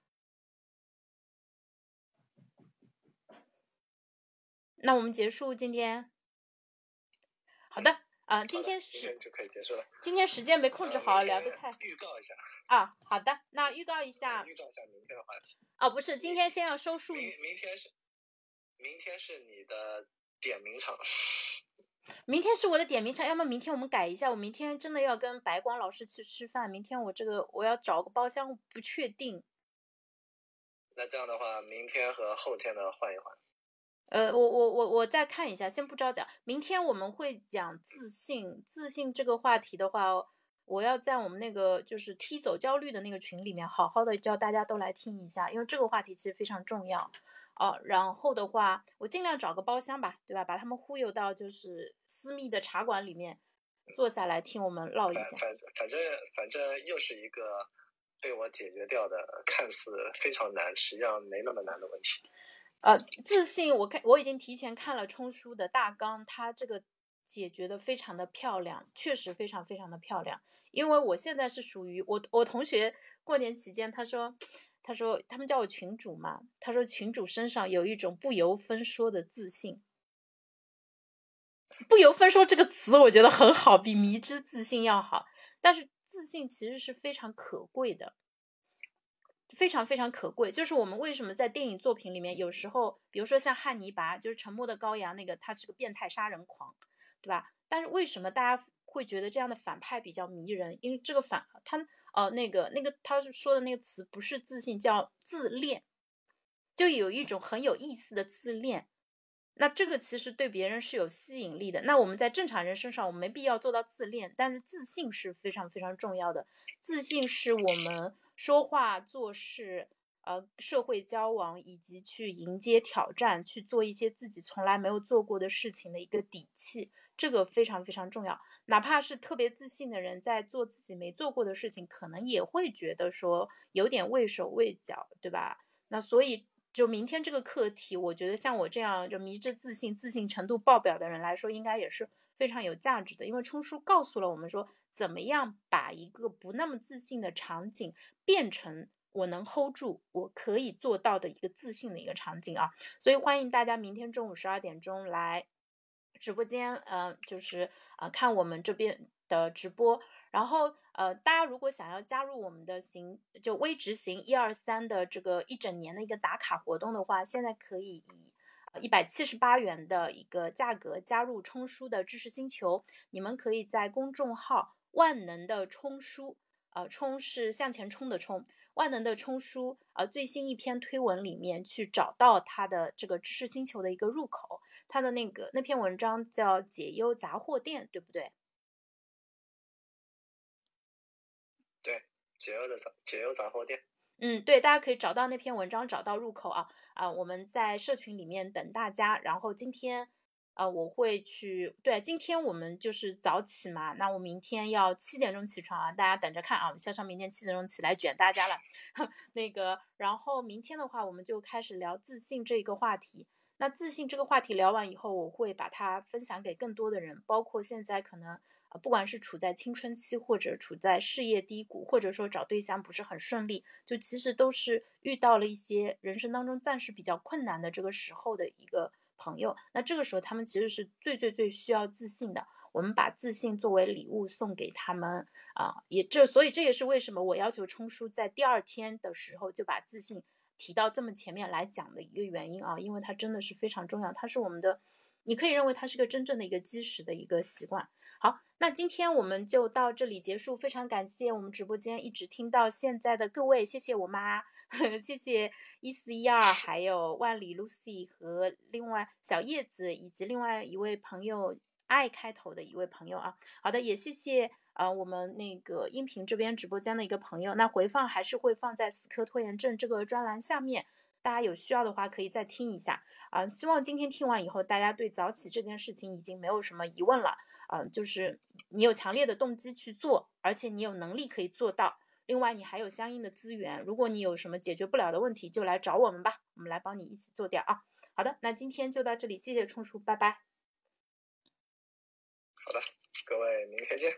那我们结束今天，好的。啊，今天今天就可以结束了。今天时间没控制好，聊得太。预告一下。啊，好的，那预告一下。预告一下明天的话题。哦，不是，今天先要收束。明明天是，明天是你的点名场。明天是我的点名场，要么明天我们改一下。我明天真的要跟白光老师去吃饭。明天我这个我要找个包厢，不确定。那这样的话，明天和后天的换一换。呃，我我我我再看一下，先不着讲。明天我们会讲自信，自信这个话题的话，我要在我们那个就是踢走焦虑的那个群里面，好好的叫大家都来听一下，因为这个话题其实非常重要哦。然后的话，我尽量找个包厢吧，对吧？把他们忽悠到就是私密的茶馆里面坐下来听我们唠一下。反正反正反正又是一个被我解决掉的，看似非常难，实际上没那么难的问题。呃，自信，我看我已经提前看了冲叔的大纲，他这个解决的非常的漂亮，确实非常非常的漂亮。因为我现在是属于我我同学过年期间，他说他说他们叫我群主嘛，他说群主身上有一种不由分说的自信，不由分说这个词我觉得很好，比迷之自信要好。但是自信其实是非常可贵的。非常非常可贵，就是我们为什么在电影作品里面，有时候，比如说像汉尼拔，就是《沉默的羔羊》那个，他是个变态杀人狂，对吧？但是为什么大家会觉得这样的反派比较迷人？因为这个反他，呃，那个那个他说的那个词不是自信，叫自恋，就有一种很有意思的自恋。那这个其实对别人是有吸引力的。那我们在正常人身上，我们没必要做到自恋，但是自信是非常非常重要的。自信是我们。说话做事，呃社会交往以及去迎接挑战，去做一些自己从来没有做过的事情的一个底气，这个非常非常重要。哪怕是特别自信的人，在做自己没做过的事情，可能也会觉得说有点畏手畏脚，对吧？那所以。就明天这个课题，我觉得像我这样就迷之自信、自信程度爆表的人来说，应该也是非常有价值的。因为冲叔告诉了我们说，怎么样把一个不那么自信的场景变成我能 hold 住、我可以做到的一个自信的一个场景啊！所以欢迎大家明天中午十二点钟来直播间，呃，就是呃看我们这边的直播。然后，呃，大家如果想要加入我们的行，就微执行一二三的这个一整年的一个打卡活动的话，现在可以以一百七十八元的一个价格加入冲叔的知识星球。你们可以在公众号“万能的冲叔”，呃，冲是向前冲的冲，万能的冲叔，呃，最新一篇推文里面去找到他的这个知识星球的一个入口。他的那个那篇文章叫“解忧杂货店”，对不对？解忧的杂解忧杂货店，嗯，对，大家可以找到那篇文章，找到入口啊啊！我们在社群里面等大家。然后今天，呃，我会去，对，今天我们就是早起嘛，那我明天要七点钟起床啊，大家等着看啊！潇潇明天七点钟起来卷大家了，那个，然后明天的话，我们就开始聊自信这个话题。那自信这个话题聊完以后，我会把它分享给更多的人，包括现在可能。不管是处在青春期，或者处在事业低谷，或者说找对象不是很顺利，就其实都是遇到了一些人生当中暂时比较困难的这个时候的一个朋友。那这个时候他们其实是最最最需要自信的。我们把自信作为礼物送给他们啊，也这所以这也是为什么我要求冲叔在第二天的时候就把自信提到这么前面来讲的一个原因啊，因为它真的是非常重要，它是我们的。你可以认为它是个真正的一个基石的一个习惯。好，那今天我们就到这里结束。非常感谢我们直播间一直听到现在的各位，谢谢我妈，谢谢一四一二，还有万里 Lucy 和另外小叶子以及另外一位朋友爱开头的一位朋友啊。好的，也谢谢呃我们那个音频这边直播间的一个朋友。那回放还是会放在死磕拖延症这个专栏下面。大家有需要的话，可以再听一下啊。希望今天听完以后，大家对早起这件事情已经没有什么疑问了啊。就是你有强烈的动机去做，而且你有能力可以做到。另外，你还有相应的资源。如果你有什么解决不了的问题，就来找我们吧，我们来帮你一起做掉啊。好的，那今天就到这里，谢谢冲叔，拜拜。好的，各位，明天见。